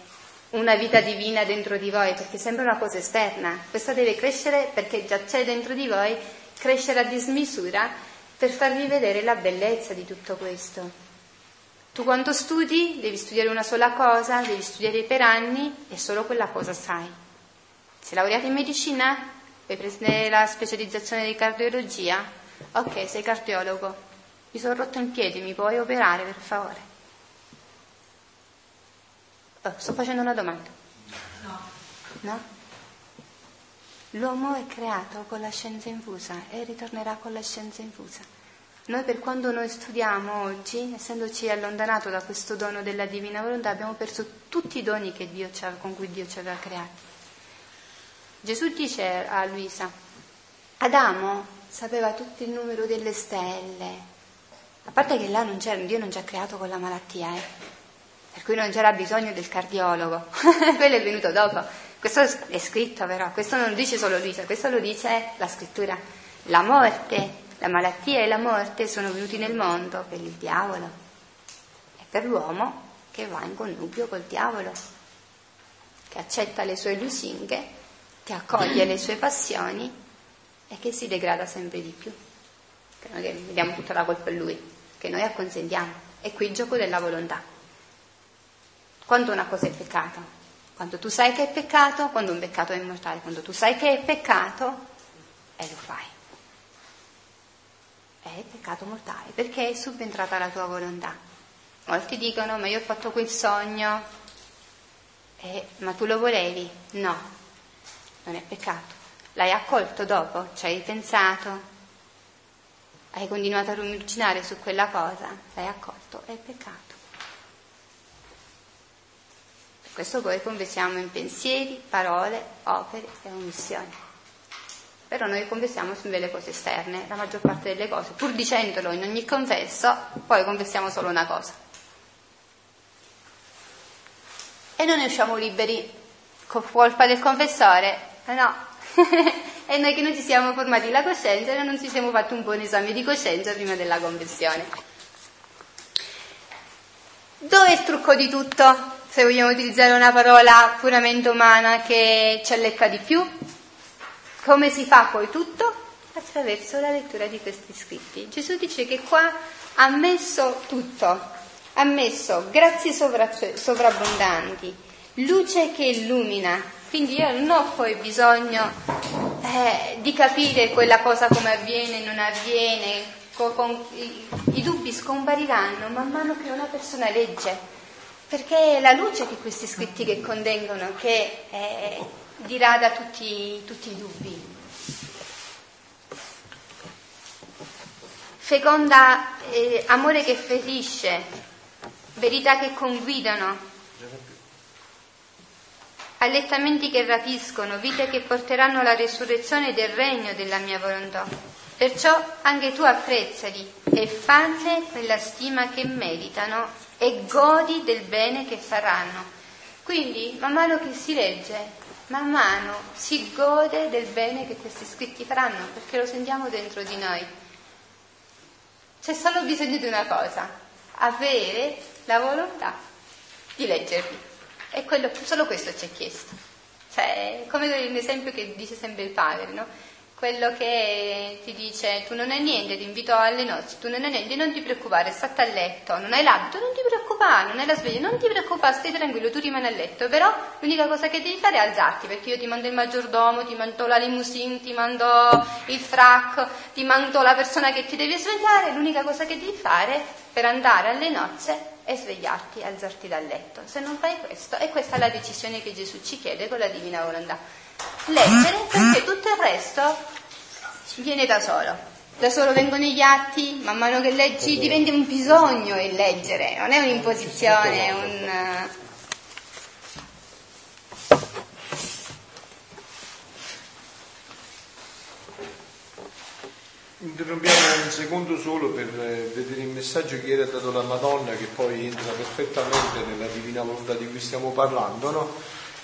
una vita divina dentro di voi, perché sembra una cosa esterna. Questa deve crescere perché già c'è dentro di voi, crescere a dismisura per farvi vedere la bellezza di tutto questo. Tu quando studi devi studiare una sola cosa, devi studiare per anni e solo quella cosa sai. Sei laureato in medicina? Vuoi prendere la specializzazione di cardiologia? Ok, sei cardiologo. Mi sono rotto il piede, mi puoi operare per favore? Oh, sto facendo una domanda. No. No? L'uomo è creato con la scienza infusa e ritornerà con la scienza infusa. Noi per quando noi studiamo oggi, essendoci allontanato da questo dono della divina volontà, abbiamo perso tutti i doni con cui Dio ci aveva creati. Gesù dice a Luisa, Adamo sapeva tutto il numero delle stelle, a parte che là non c'era, Dio non ci ha creato con la malattia, eh per cui non c'era bisogno del cardiologo, quello è venuto dopo. Questo è scritto però, questo non lo dice solo Luisa, questo lo dice la scrittura. La morte, la malattia e la morte sono venuti nel mondo per il diavolo e per l'uomo che va in connubio col diavolo, che accetta le sue lusinghe, che accoglie le sue passioni e che si degrada sempre di più. Che noi diamo tutta la colpa a lui, che noi acconsentiamo. È qui il gioco della volontà. Quando una cosa è peccato? Quando tu sai che è peccato, quando un peccato è immortale, quando tu sai che è peccato e lo fai. È peccato mortale perché è subentrata la tua volontà. Molti dicono, ma io ho fatto quel sogno, eh, ma tu lo volevi? No, non è peccato. L'hai accolto dopo, ci hai pensato, hai continuato a ruminare su quella cosa, l'hai accolto, è peccato. Questo poi conversiamo in pensieri, parole, opere e omissioni. Però noi confessiamo su delle cose esterne, la maggior parte delle cose, pur dicendolo in ogni confesso, poi confessiamo solo una cosa. E non ne usciamo liberi, colpa del confessore, eh no. e noi che non ci siamo formati la coscienza e non ci siamo fatti un buon esame di coscienza prima della confessione. Dove è il trucco di tutto? Se vogliamo utilizzare una parola puramente umana che ci allecca di più. Come si fa poi tutto? Attraverso la lettura di questi scritti. Gesù dice che qua ha messo tutto, ha messo grazie sovra- sovrabbondanti, luce che illumina. Quindi io non ho poi bisogno eh, di capire quella cosa come avviene, non avviene, co- con- i, i dubbi scompariranno man mano che una persona legge, perché è la luce che questi scritti che contengono che eh, dirada tutti, tutti i dubbi. Feconda eh, amore che ferisce, verità che conguidano, allettamenti che rapiscono, vite che porteranno alla resurrezione del regno della mia volontà. Perciò anche tu apprezzali e fanne quella stima che meritano e godi del bene che faranno. Quindi, man mano che si legge, man mano si gode del bene che questi scritti faranno, perché lo sentiamo dentro di noi. C'è solo bisogno di una cosa, avere la volontà di leggerli. E quello, solo questo ci è chiesto. Cioè, come l'esempio che dice sempre il padre, no? Quello che ti dice tu non hai niente, ti invito alle nozze, tu non hai niente, non ti preoccupare, state a letto, non hai l'abito, non ti preoccupare, non hai la sveglia, non ti preoccupare, stai tranquillo, tu rimani a letto, però l'unica cosa che devi fare è alzarti, perché io ti mando il maggiordomo, ti mando la limousine, ti mando il frac, ti mando la persona che ti deve svegliare, l'unica cosa che devi fare per andare alle nozze è svegliarti, alzarti dal letto. Se non fai questo, e questa è la decisione che Gesù ci chiede con la divina volontà leggere perché tutto il resto viene da solo. Da solo vengono gli atti, man mano che leggi diventa un bisogno il leggere, non è un'imposizione, è un... Interrompiamo un secondo solo per eh, vedere il messaggio che era dato la Madonna che poi entra perfettamente nella divina volontà di cui stiamo parlando, no?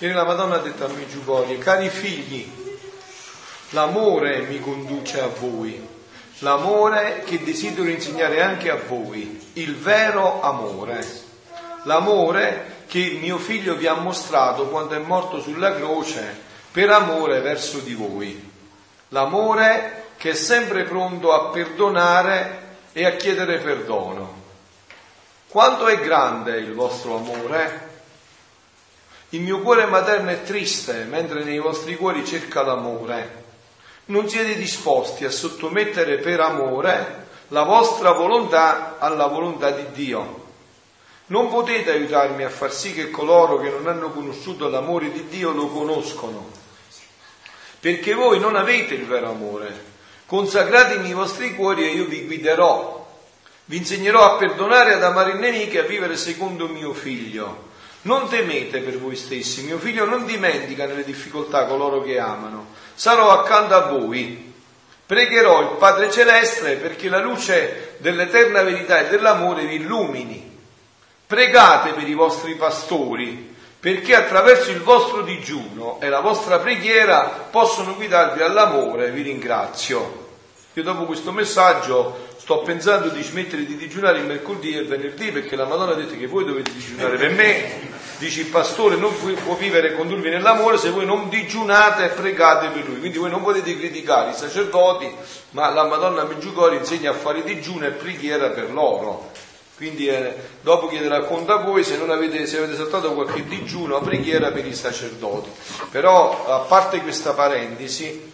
Ieri la Madonna ha detto a Meggiugorie, cari figli, l'amore mi conduce a voi, l'amore che desidero insegnare anche a voi, il vero amore, l'amore che mio figlio vi ha mostrato quando è morto sulla croce per amore verso di voi, l'amore che è sempre pronto a perdonare e a chiedere perdono. Quanto è grande il vostro amore? Il mio cuore materno è triste, mentre nei vostri cuori cerca l'amore. Non siete disposti a sottomettere per amore la vostra volontà alla volontà di Dio. Non potete aiutarmi a far sì che coloro che non hanno conosciuto l'amore di Dio lo conoscono, perché voi non avete il vero amore. Consacratemi i vostri cuori e io vi guiderò. Vi insegnerò a perdonare, ad amare il nemico e a vivere secondo mio figlio. Non temete per voi stessi, mio figlio non dimentica nelle difficoltà coloro che amano. Sarò accanto a voi. Pregherò il Padre Celeste perché la luce dell'eterna verità e dell'amore vi illumini. Pregate per i vostri pastori perché attraverso il vostro digiuno e la vostra preghiera possono guidarvi all'amore. Vi ringrazio. Io dopo questo messaggio sto pensando di smettere di digiunare il mercoledì e il venerdì perché la Madonna ha detto che voi dovete digiunare per me. Dice il pastore non può vivere e condurvi nell'amore se voi non digiunate e pregate per lui. Quindi voi non potete criticare i sacerdoti, ma la Madonna Meggiugori insegna a fare digiuno e preghiera per loro. Quindi eh, dopo chiederà conto a voi se, avete, se avete saltato qualche digiuno o preghiera per i sacerdoti. Però a parte questa parentesi,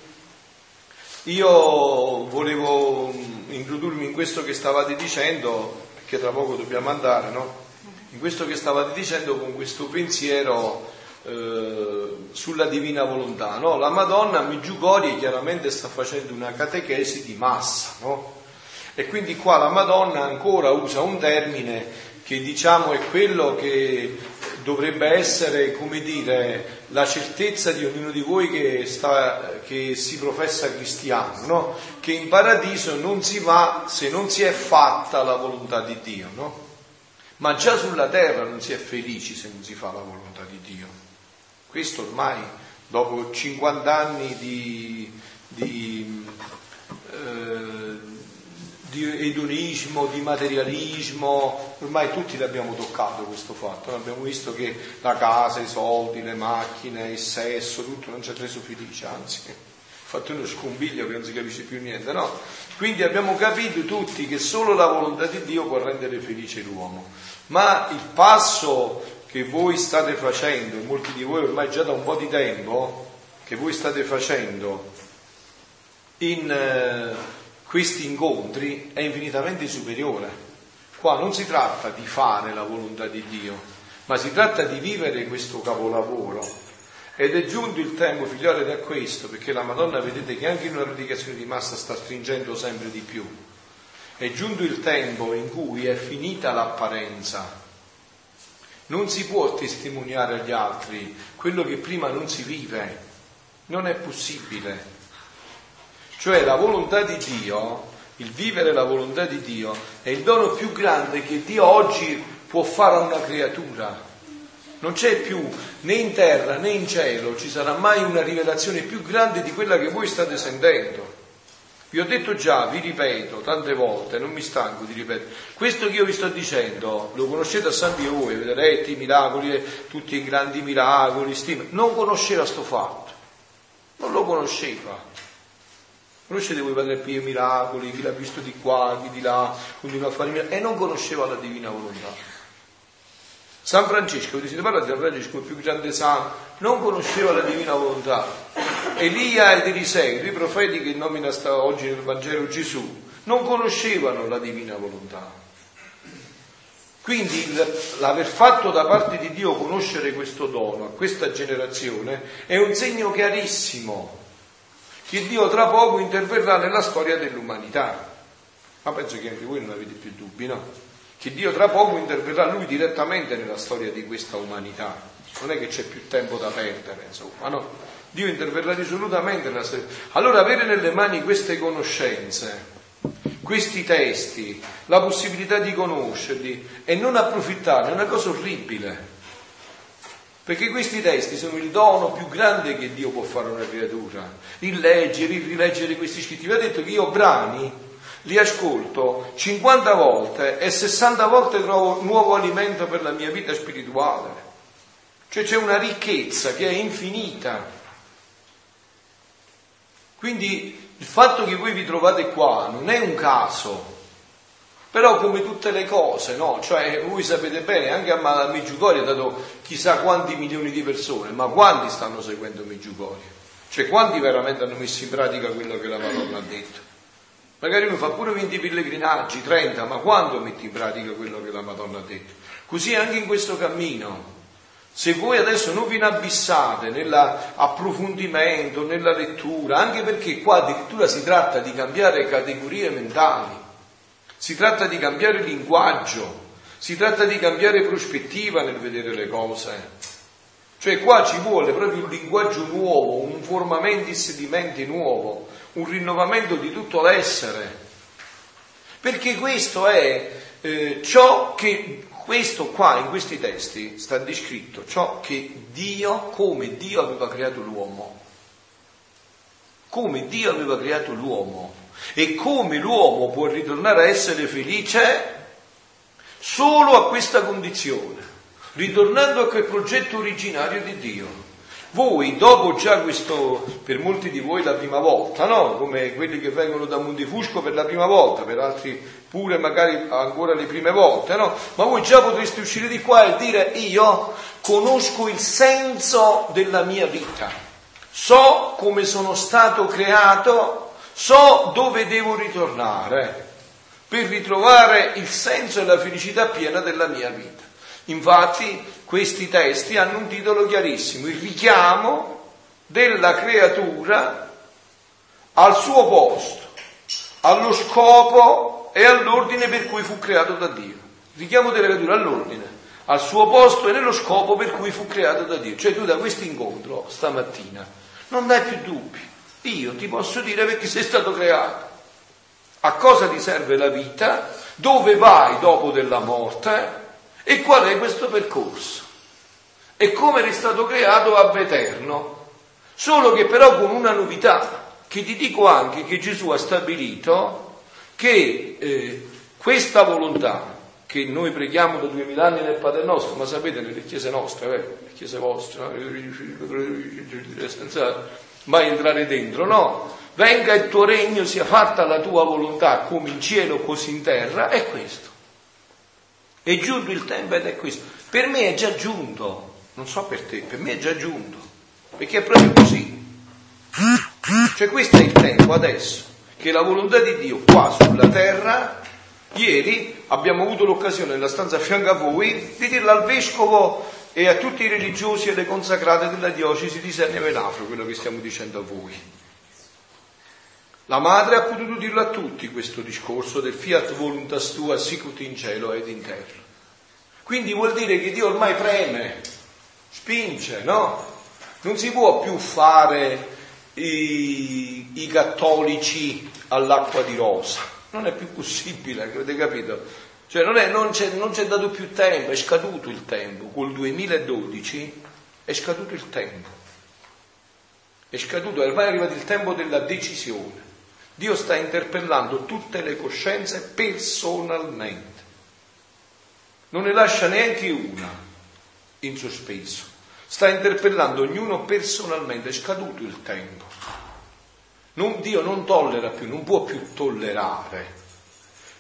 io volevo introdurmi in questo che stavate dicendo, perché tra poco dobbiamo andare, no? In questo che stavate dicendo con questo pensiero eh, sulla divina volontà, no? La Madonna a Meggiugorie chiaramente sta facendo una catechesi di massa, no? E quindi qua la Madonna ancora usa un termine che diciamo è quello che dovrebbe essere, come dire, la certezza di ognuno di voi che, sta, che si professa cristiano, no? che in paradiso non si va se non si è fatta la volontà di Dio, no? ma già sulla terra non si è felici se non si fa la volontà di Dio. Questo ormai, dopo 50 anni di, di eh, di edonismo, di materialismo, ormai tutti l'abbiamo toccato questo fatto, abbiamo visto che la casa, i soldi, le macchine, il sesso, tutto non ci ha reso felici, anzi, ha fatto uno scombiglio che non si capisce più niente, no? Quindi abbiamo capito tutti che solo la volontà di Dio può rendere felice l'uomo, ma il passo che voi state facendo, molti di voi ormai già da un po' di tempo, che voi state facendo in eh, questi incontri è infinitamente superiore. Qua non si tratta di fare la volontà di Dio, ma si tratta di vivere questo capolavoro. Ed è giunto il tempo, figlioli, da questo, perché la Madonna vedete che anche in una predicazione di massa sta stringendo sempre di più. È giunto il tempo in cui è finita l'apparenza. Non si può testimoniare agli altri quello che prima non si vive. Non è possibile. Cioè la volontà di Dio, il vivere la volontà di Dio, è il dono più grande che Dio oggi può fare a una creatura. Non c'è più né in terra né in cielo, ci sarà mai una rivelazione più grande di quella che voi state sentendo. Vi ho detto già, vi ripeto tante volte, non mi stanco di ripetere, questo che io vi sto dicendo lo conoscete a San Pio voi, avete letto i miracoli, tutti i grandi miracoli, stima. non conosceva sto fatto, non lo conosceva. Conoscete voi Padre Pio i miracoli, chi l'ha visto di qua, chi di là, continua a fare miracoli, e non conosceva la divina volontà. San Francesco, vi si parla di San Francesco, il più grande santo, non conosceva la divina volontà. Elia ed Eliseo, i profeti che nomina oggi nel Vangelo Gesù, non conoscevano la divina volontà. Quindi l'aver fatto da parte di Dio conoscere questo dono a questa generazione è un segno chiarissimo che Dio tra poco interverrà nella storia dell'umanità. Ma penso che anche voi non avete più dubbi, no? Che Dio tra poco interverrà lui direttamente nella storia di questa umanità. Non è che c'è più tempo da perdere, insomma, no? Dio interverrà risolutamente nella storia. Allora avere nelle mani queste conoscenze, questi testi, la possibilità di conoscerli e non approfittarne è una cosa orribile. Perché questi testi sono il dono più grande che Dio può fare a una creatura. Il leggere, il rileggere questi scritti. Vi ho detto che io brani li ascolto 50 volte e 60 volte trovo nuovo alimento per la mia vita spirituale. Cioè c'è una ricchezza che è infinita. Quindi il fatto che voi vi trovate qua non è un caso, però come tutte le cose, no? Cioè, voi sapete bene, anche a Meggiugorio ha dato chissà quanti milioni di persone, ma quanti stanno seguendo Meggiugorio? Cioè, quanti veramente hanno messo in pratica quello che la Madonna ha detto? Magari uno fa pure 20 pellegrinaggi, 30, ma quando metti in pratica quello che la Madonna ha detto? Così anche in questo cammino. Se voi adesso non vi inabissate nell'approfondimento, nella lettura, anche perché qua addirittura si tratta di cambiare categorie mentali, si tratta di cambiare linguaggio, si tratta di cambiare prospettiva nel vedere le cose. Cioè qua ci vuole proprio un linguaggio nuovo, un formamentis di mente nuovo, un rinnovamento di tutto l'essere. Perché questo è eh, ciò che questo qua in questi testi sta descritto, ciò che Dio, come Dio aveva creato l'uomo. Come Dio aveva creato l'uomo e come l'uomo può ritornare a essere felice solo a questa condizione, ritornando a quel progetto originario di Dio. Voi, dopo già questo, per molti di voi la prima volta, no? Come quelli che vengono da Mondifusco per la prima volta, per altri pure magari ancora le prime volte, no? Ma voi già potreste uscire di qua e dire io conosco il senso della mia vita, so come sono stato creato So dove devo ritornare per ritrovare il senso e la felicità piena della mia vita. Infatti questi testi hanno un titolo chiarissimo, il richiamo della creatura al suo posto, allo scopo e all'ordine per cui fu creato da Dio. Richiamo della creatura all'ordine, al suo posto e nello scopo per cui fu creato da Dio. Cioè tu da questo incontro stamattina non dai più dubbi, io ti posso dire perché sei stato creato. A cosa ti serve la vita? Dove vai dopo della morte? E qual è questo percorso? E come eri stato creato ab eterno. Solo che però con una novità, che ti dico anche che Gesù ha stabilito che eh, questa volontà che noi preghiamo da duemila anni nel Padre nostro, ma sapete nelle chiese nostre, eh, le chiese vostre, no? Mai entrare dentro, no. Venga il tuo regno, sia fatta la tua volontà come in cielo così in terra, è questo. È giunto il tempo ed è questo. Per me è già giunto, non so per te, per me è già giunto, perché è proprio così. Cioè questo è il tempo adesso, che la volontà di Dio qua sulla terra, ieri abbiamo avuto l'occasione nella stanza a fianco a voi di dirla al vescovo e a tutti i religiosi e le consacrate della diocesi di Senne Venafro, quello che stiamo dicendo a voi. La madre ha potuto dirlo a tutti questo discorso del fiat voluntas tua sicut in cielo ed in terra. Quindi vuol dire che Dio ormai preme, spinge, no? Non si può più fare i, i cattolici all'acqua di rosa, non è più possibile, avete capito? Cioè non, è, non, c'è, non c'è dato più tempo, è scaduto il tempo, col 2012 è scaduto il tempo, è scaduto, ormai è arrivato il tempo della decisione. Dio sta interpellando tutte le coscienze personalmente, non ne lascia neanche una in sospeso, sta interpellando ognuno personalmente, è scaduto il tempo. Non, Dio non tollera più, non può più tollerare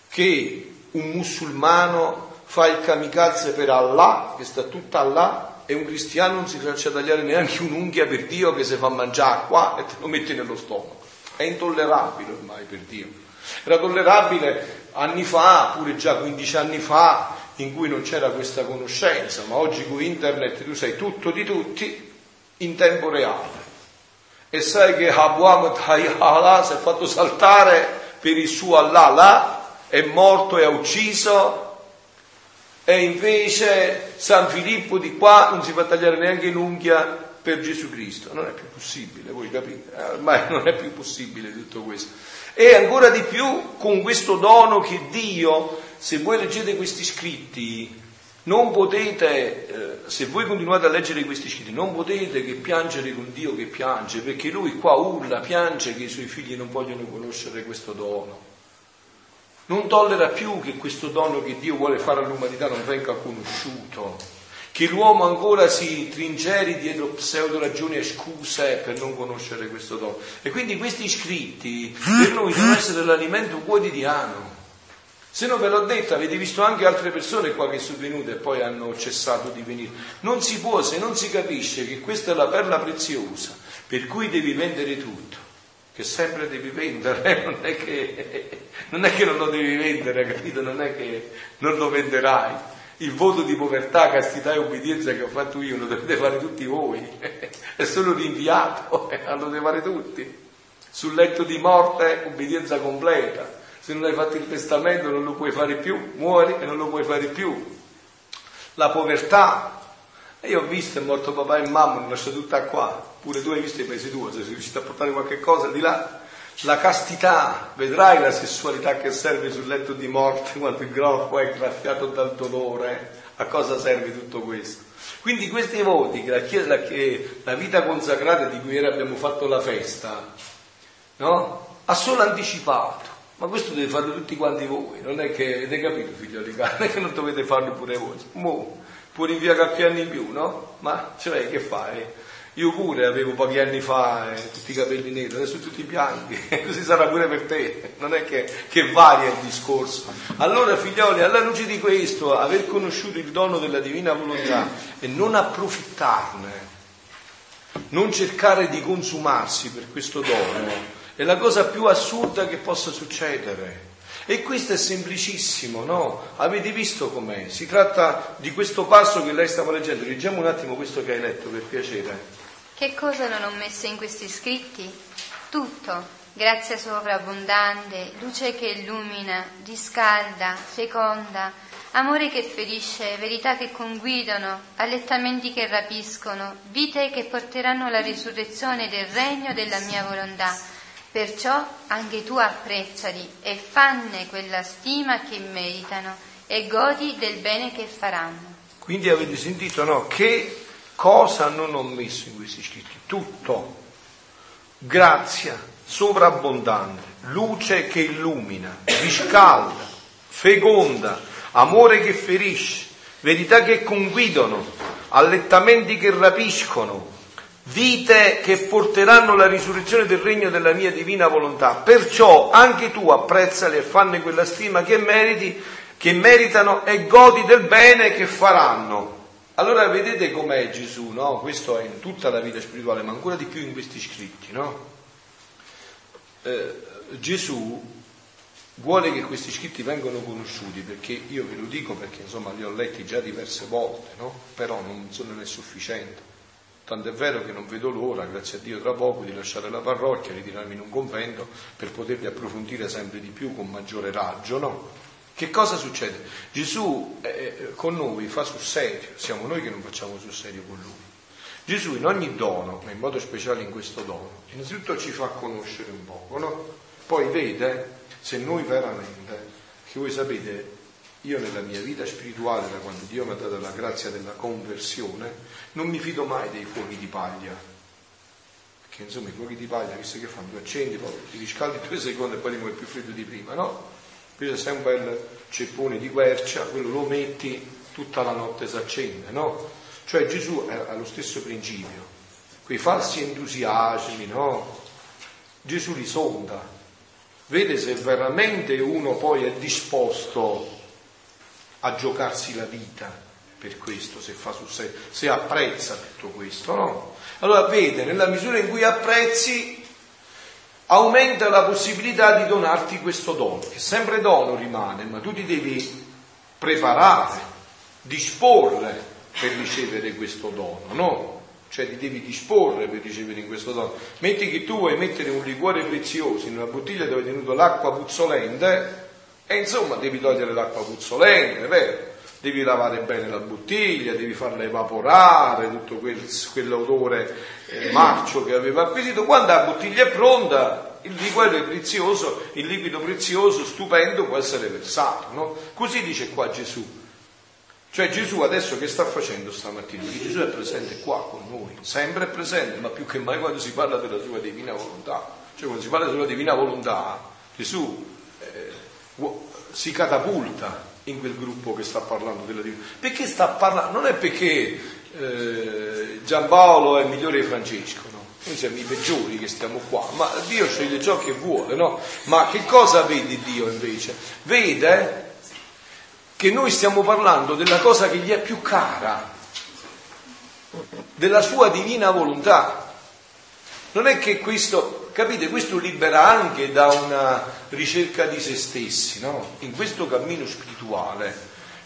che un musulmano fa il kamikaze per Allah, che sta tutta Allah, e un cristiano non si faccia tagliare neanche un'unghia per Dio che si fa mangiare qua e te lo mette nello stomaco. È intollerabile ormai per Dio. Era tollerabile anni fa, pure già 15 anni fa, in cui non c'era questa conoscenza, ma oggi con internet tu sai tutto di tutti in tempo reale. E sai che Abu Ahmed Hayala si è fatto saltare per il suo Allah là è morto e ha ucciso e invece San Filippo di qua non si fa tagliare neanche l'unghia per Gesù Cristo. Non è più possibile, voi capite? Eh, ormai non è più possibile tutto questo. E ancora di più con questo dono che Dio, se voi leggete questi scritti, non potete, eh, se voi continuate a leggere questi scritti, non potete che piangere con Dio che piange, perché lui qua urla, piange che i suoi figli non vogliono conoscere questo dono non tollera più che questo dono che Dio vuole fare all'umanità non venga conosciuto, che l'uomo ancora si tringeri dietro pseudo ragioni e scuse per non conoscere questo dono. E quindi questi scritti per noi devono essere l'alimento quotidiano. Se non ve l'ho detto, avete visto anche altre persone qua che sono venute e poi hanno cessato di venire. Non si può, se non si capisce che questa è la perla preziosa, per cui devi vendere tutto, che sempre devi vendere, non è che non, è che non lo devi vendere, capito? Non è che non lo venderai. Il voto di povertà, castità e obbedienza che ho fatto io lo dovete fare tutti voi, è solo rinviato, lo dovete fare tutti. Sul letto di morte, obbedienza completa. Se non hai fatto il testamento non lo puoi fare più, muori e non lo puoi fare più. La povertà, e io ho visto, è morto papà e mamma, non lascio tutta qua. Pure tu hai visto i paesi tuoi, se sei riuscito a portare qualche cosa di là. La castità, vedrai la sessualità che serve sul letto di morte quando il corpo è graffiato dal dolore. A cosa serve tutto questo? Quindi questi voti che la, chiesa, che la vita consacrata di cui ieri abbiamo fatto la festa, no? ha solo anticipato. Ma questo deve farlo tutti quanti voi, non è che avete capito figlioli, non è che non dovete farlo pure voi. Mo, pure in via qualche anno in più, no? Ma cioè che fai? Io pure avevo pochi anni fa eh, tutti i capelli neri, adesso tutti bianchi, così sarà pure per te, non è che, che varia il discorso. Allora figlioli, alla luce di questo, aver conosciuto il dono della divina volontà e non approfittarne, non cercare di consumarsi per questo dono, è la cosa più assurda che possa succedere. E questo è semplicissimo, no? Avete visto com'è? Si tratta di questo passo che lei stava leggendo. Leggiamo un attimo questo che hai letto, per piacere. Che cosa non ho messo in questi scritti? Tutto, grazia sovrabbondante, luce che illumina, riscalda, feconda, amore che ferisce, verità che conguidano, allettamenti che rapiscono, vite che porteranno alla risurrezione del regno della mia volontà Perciò anche tu apprezzali e fanne quella stima che meritano e godi del bene che faranno. Quindi avete sentito, no? Che cosa non ho messo in questi scritti? Tutto. Grazia sovrabbondante, luce che illumina, riscalda, feconda, amore che ferisce, verità che conguidano, allettamenti che rapiscono, vite che porteranno la risurrezione del regno della mia divina volontà. Perciò anche tu apprezzali e fanne quella stima che meriti, che meritano e godi del bene che faranno. Allora vedete com'è Gesù, no? Questo è in tutta la vita spirituale, ma ancora di più in questi scritti, no? Eh, Gesù vuole che questi scritti vengano conosciuti perché io ve lo dico perché insomma li ho letti già diverse volte, no? Però non sono né sufficiente. Tanto è vero che non vedo l'ora, grazie a Dio, tra poco di lasciare la parrocchia, ritirarmi in un convento per poterli approfondire sempre di più con maggiore raggio, no? Che cosa succede? Gesù eh, eh, con noi fa sul serio, siamo noi che non facciamo sul serio con lui. Gesù in ogni dono, ma in modo speciale in questo dono, innanzitutto ci fa conoscere un poco, no? Poi vede se noi veramente, che voi sapete, io nella mia vita spirituale, da quando Dio mi ha dato la grazia della conversione, non mi fido mai dei fuochi di paglia. Perché insomma i fuochi di paglia, visto che fanno due accendi, poi ti riscaldi due secondi e poi rimane più freddo di prima, no? Qui c'è sempre un bel ceppone di quercia, quello lo metti, tutta la notte si accende, no? Cioè Gesù ha lo stesso principio. Quei falsi entusiasmi, no? Gesù li sonda, vede se veramente uno poi è disposto a giocarsi la vita per questo, se fa sul serio, se apprezza tutto questo, no? Allora vede, nella misura in cui apprezzi, aumenta la possibilità di donarti questo dono, che sempre dono rimane, ma tu ti devi preparare, disporre per ricevere questo dono, no? Cioè ti devi disporre per ricevere questo dono. Metti che tu vuoi mettere un liquore prezioso in una bottiglia dove è tenuto l'acqua puzzolente, e insomma devi togliere l'acqua puzzolente, vero? Devi lavare bene la bottiglia, devi farla evaporare, tutto quel, quell'odore eh, marcio che aveva acquisito. Quando la bottiglia è pronta, il liquido prezioso, il liquido prezioso, stupendo, può essere versato. No? Così dice qua Gesù. Cioè Gesù adesso che sta facendo stamattina? Perché Gesù è presente qua con noi, sempre presente, ma più che mai quando si parla della sua divina volontà. Cioè quando si parla della sua divina volontà, Gesù si catapulta in quel gruppo che sta parlando della divina. Perché sta parlando? Non è perché eh, Giampaolo è migliore di Francesco, no? Noi siamo i peggiori che stiamo qua, ma Dio sceglie ciò che vuole, no? Ma che cosa vede Dio invece? Vede che noi stiamo parlando della cosa che gli è più cara, della sua divina volontà. Non è che questo Capite? Questo libera anche da una ricerca di se stessi, no? In questo cammino spirituale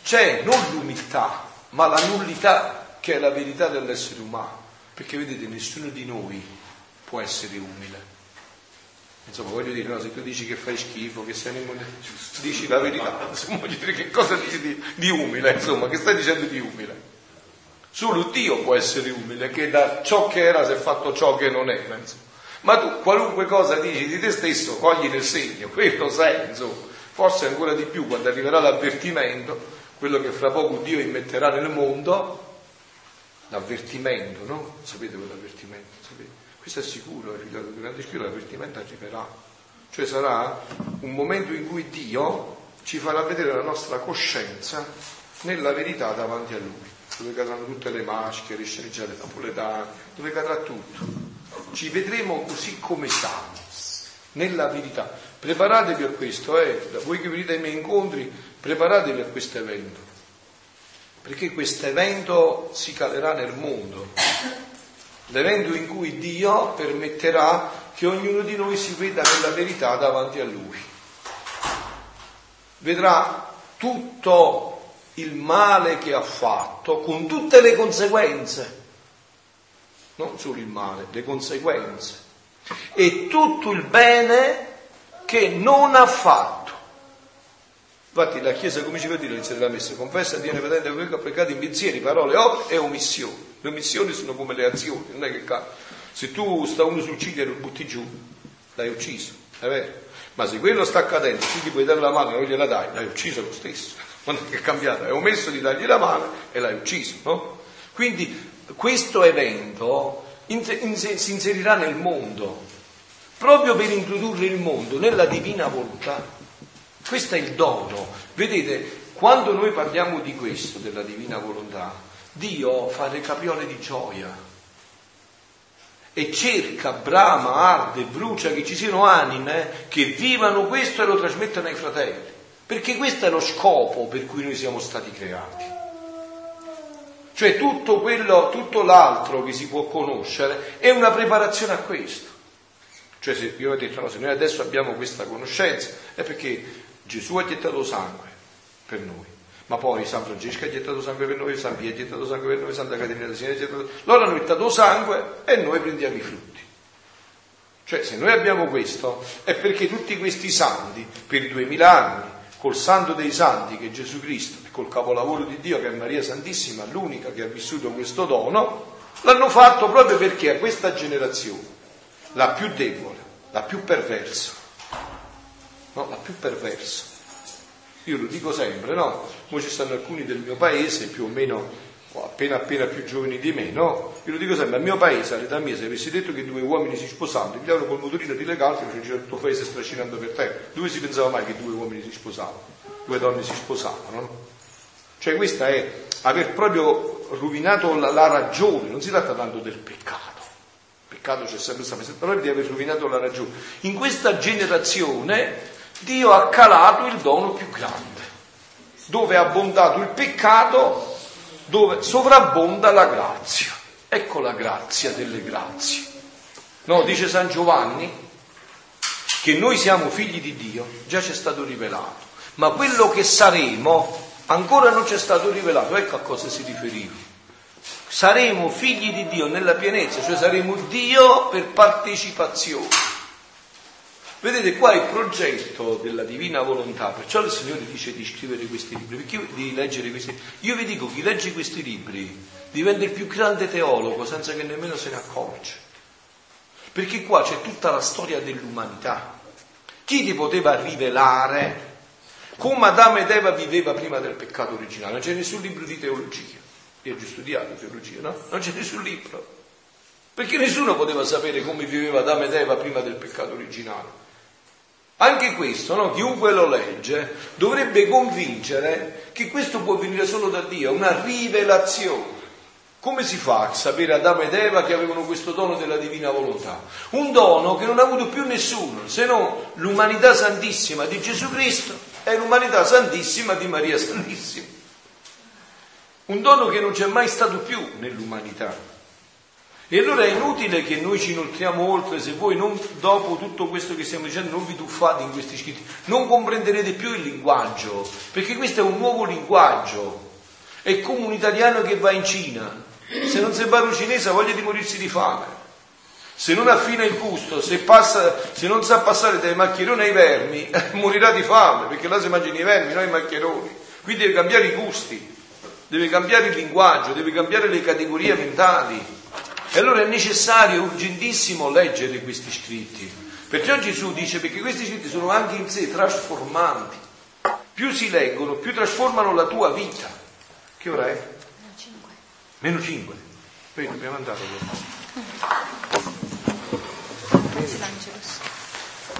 c'è non l'umiltà, ma la nullità che è la verità dell'essere umano. Perché vedete, nessuno di noi può essere umile. Insomma, voglio dire, no, se tu dici che fai schifo, che sei nemmeno... dici la verità, insomma, voglio dire che cosa dici di, di umile, insomma, che stai dicendo di umile? Solo Dio può essere umile, che da ciò che era si è fatto ciò che non era, insomma. Ma tu qualunque cosa dici di te stesso, cogli nel segno, quello sei, insomma. Forse ancora di più quando arriverà l'avvertimento, quello che fra poco Dio immetterà nel mondo, l'avvertimento, no? Sapete quell'avvertimento? Sapete? Questo è sicuro, figliolo, durante il Spirito l'avvertimento arriverà. Cioè sarà un momento in cui Dio ci farà vedere la nostra coscienza nella verità davanti a Lui, dove cadranno tutte le maschere, le sceneggiate napoletane, dove cadrà tutto ci vedremo così come siamo, nella verità. Preparatevi a questo, eh, voi che venite ai miei incontri, preparatevi a questo evento, perché questo evento si calerà nel mondo, l'evento in cui Dio permetterà che ognuno di noi si veda nella verità davanti a Lui. Vedrà tutto il male che ha fatto con tutte le conseguenze non solo il male, le conseguenze e tutto il bene che non ha fatto. Infatti la Chiesa come ci fa dire all'inizio della messa? Confessa Dio vedente voi peccati in pensieri, parole, opere e omissioni. Le omissioni sono come le azioni, non è che se tu sta uno sul ciglio e lo butti giù, l'hai ucciso, è vero? Ma se quello sta accadendo, tu gli puoi dare la mano e non gliela dai, l'hai ucciso lo stesso. Non è che è cambiato, hai omesso di dargli la mano e l'hai ucciso, no? Quindi questo evento si inserirà nel mondo, proprio per introdurre il mondo nella divina volontà. Questo è il dono. Vedete, quando noi parliamo di questo, della divina volontà, Dio fa le capriole di gioia e cerca, brama, arde, brucia che ci siano anime che vivano questo e lo trasmettano ai fratelli, perché questo è lo scopo per cui noi siamo stati creati. Cioè tutto, quello, tutto l'altro che si può conoscere è una preparazione a questo. Cioè se io ho detto no, se noi adesso abbiamo questa conoscenza è perché Gesù ha gettato sangue per noi. Ma poi San Francesco ha gettato sangue per noi, San Pio ha gettato sangue per noi, Santa Caterina da Siena ha gettato Loro hanno gettato sangue e noi prendiamo i frutti. Cioè se noi abbiamo questo è perché tutti questi santi per duemila anni col santo dei santi che è Gesù Cristo e col capolavoro di Dio che è Maria Santissima, l'unica che ha vissuto questo dono, l'hanno fatto proprio perché a questa generazione, la più debole, la più perversa, no, la più perversa, io lo dico sempre, no? Ora ci stanno alcuni del mio paese, più o meno appena appena più giovani di me, no? Io lo dico sempre, al mio paese, all'età mia, se avessi detto che due uomini si sposavano, mi davano col motorino di legale che c'era tutto il paese strascinando per terra. Dove si pensava mai che due uomini si sposavano? Due donne si sposavano, no? Cioè questa è aver proprio rovinato la, la ragione, non si tratta tanto del peccato. Il peccato c'è sempre stato, ma proprio di aver rovinato la ragione. In questa generazione Dio ha calato il dono più grande, dove è abbondato il peccato dove sovrabbonda la grazia. Ecco la grazia delle grazie. No, dice San Giovanni che noi siamo figli di Dio, già ci è stato rivelato, ma quello che saremo ancora non ci è stato rivelato. Ecco a cosa si riferiva. Saremo figli di Dio nella pienezza, cioè saremo Dio per partecipazione. Vedete qua il progetto della divina volontà, perciò il Signore dice di scrivere questi libri, perché io, di leggere questi libri. Io vi dico, chi legge questi libri diventa il più grande teologo senza che nemmeno se ne accorge. Perché qua c'è tutta la storia dell'umanità. Chi ti poteva rivelare come Adamo ed Eva viveva prima del peccato originale? Non c'è nessun libro di teologia. Io ho studiato teologia, no? Non c'è nessun libro. Perché nessuno poteva sapere come viveva Adamo ed Eva prima del peccato originale. Anche questo, no? chiunque lo legge, dovrebbe convincere che questo può venire solo da Dio, una rivelazione. Come si fa a sapere Adamo ed Eva che avevano questo dono della divina volontà? Un dono che non ha avuto più nessuno, se non l'umanità santissima di Gesù Cristo e l'umanità santissima di Maria Santissima. Un dono che non c'è mai stato più nell'umanità. E allora è inutile che noi ci inoltriamo oltre se voi non, dopo tutto questo che stiamo dicendo non vi tuffate in questi scritti, non comprenderete più il linguaggio, perché questo è un nuovo linguaggio. È come un italiano che va in Cina, se non si parla cinese ha voglia di morirsi di fame. Se non affina il gusto, se, passa, se non sa passare dai maccheroni ai vermi, morirà di fame, perché là si mangiano i vermi, non i maccheroni. Quindi deve cambiare i gusti, deve cambiare il linguaggio, deve cambiare le categorie mentali. E allora è necessario, urgentissimo leggere questi scritti. Perciò Gesù dice perché questi scritti sono anche in sé trasformanti. Più si leggono, più trasformano la tua vita. Che ora è? Meno 5. Meno 5. Poi dobbiamo andare.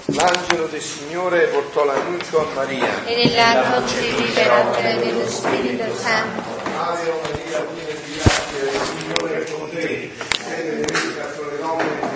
L'angelo del Signore portò l'annuncio a Maria. E nella notte liberata dello Spirito Santo Ave Maria, piena di grazia, il Signore è con te, sei benedetta fra le donne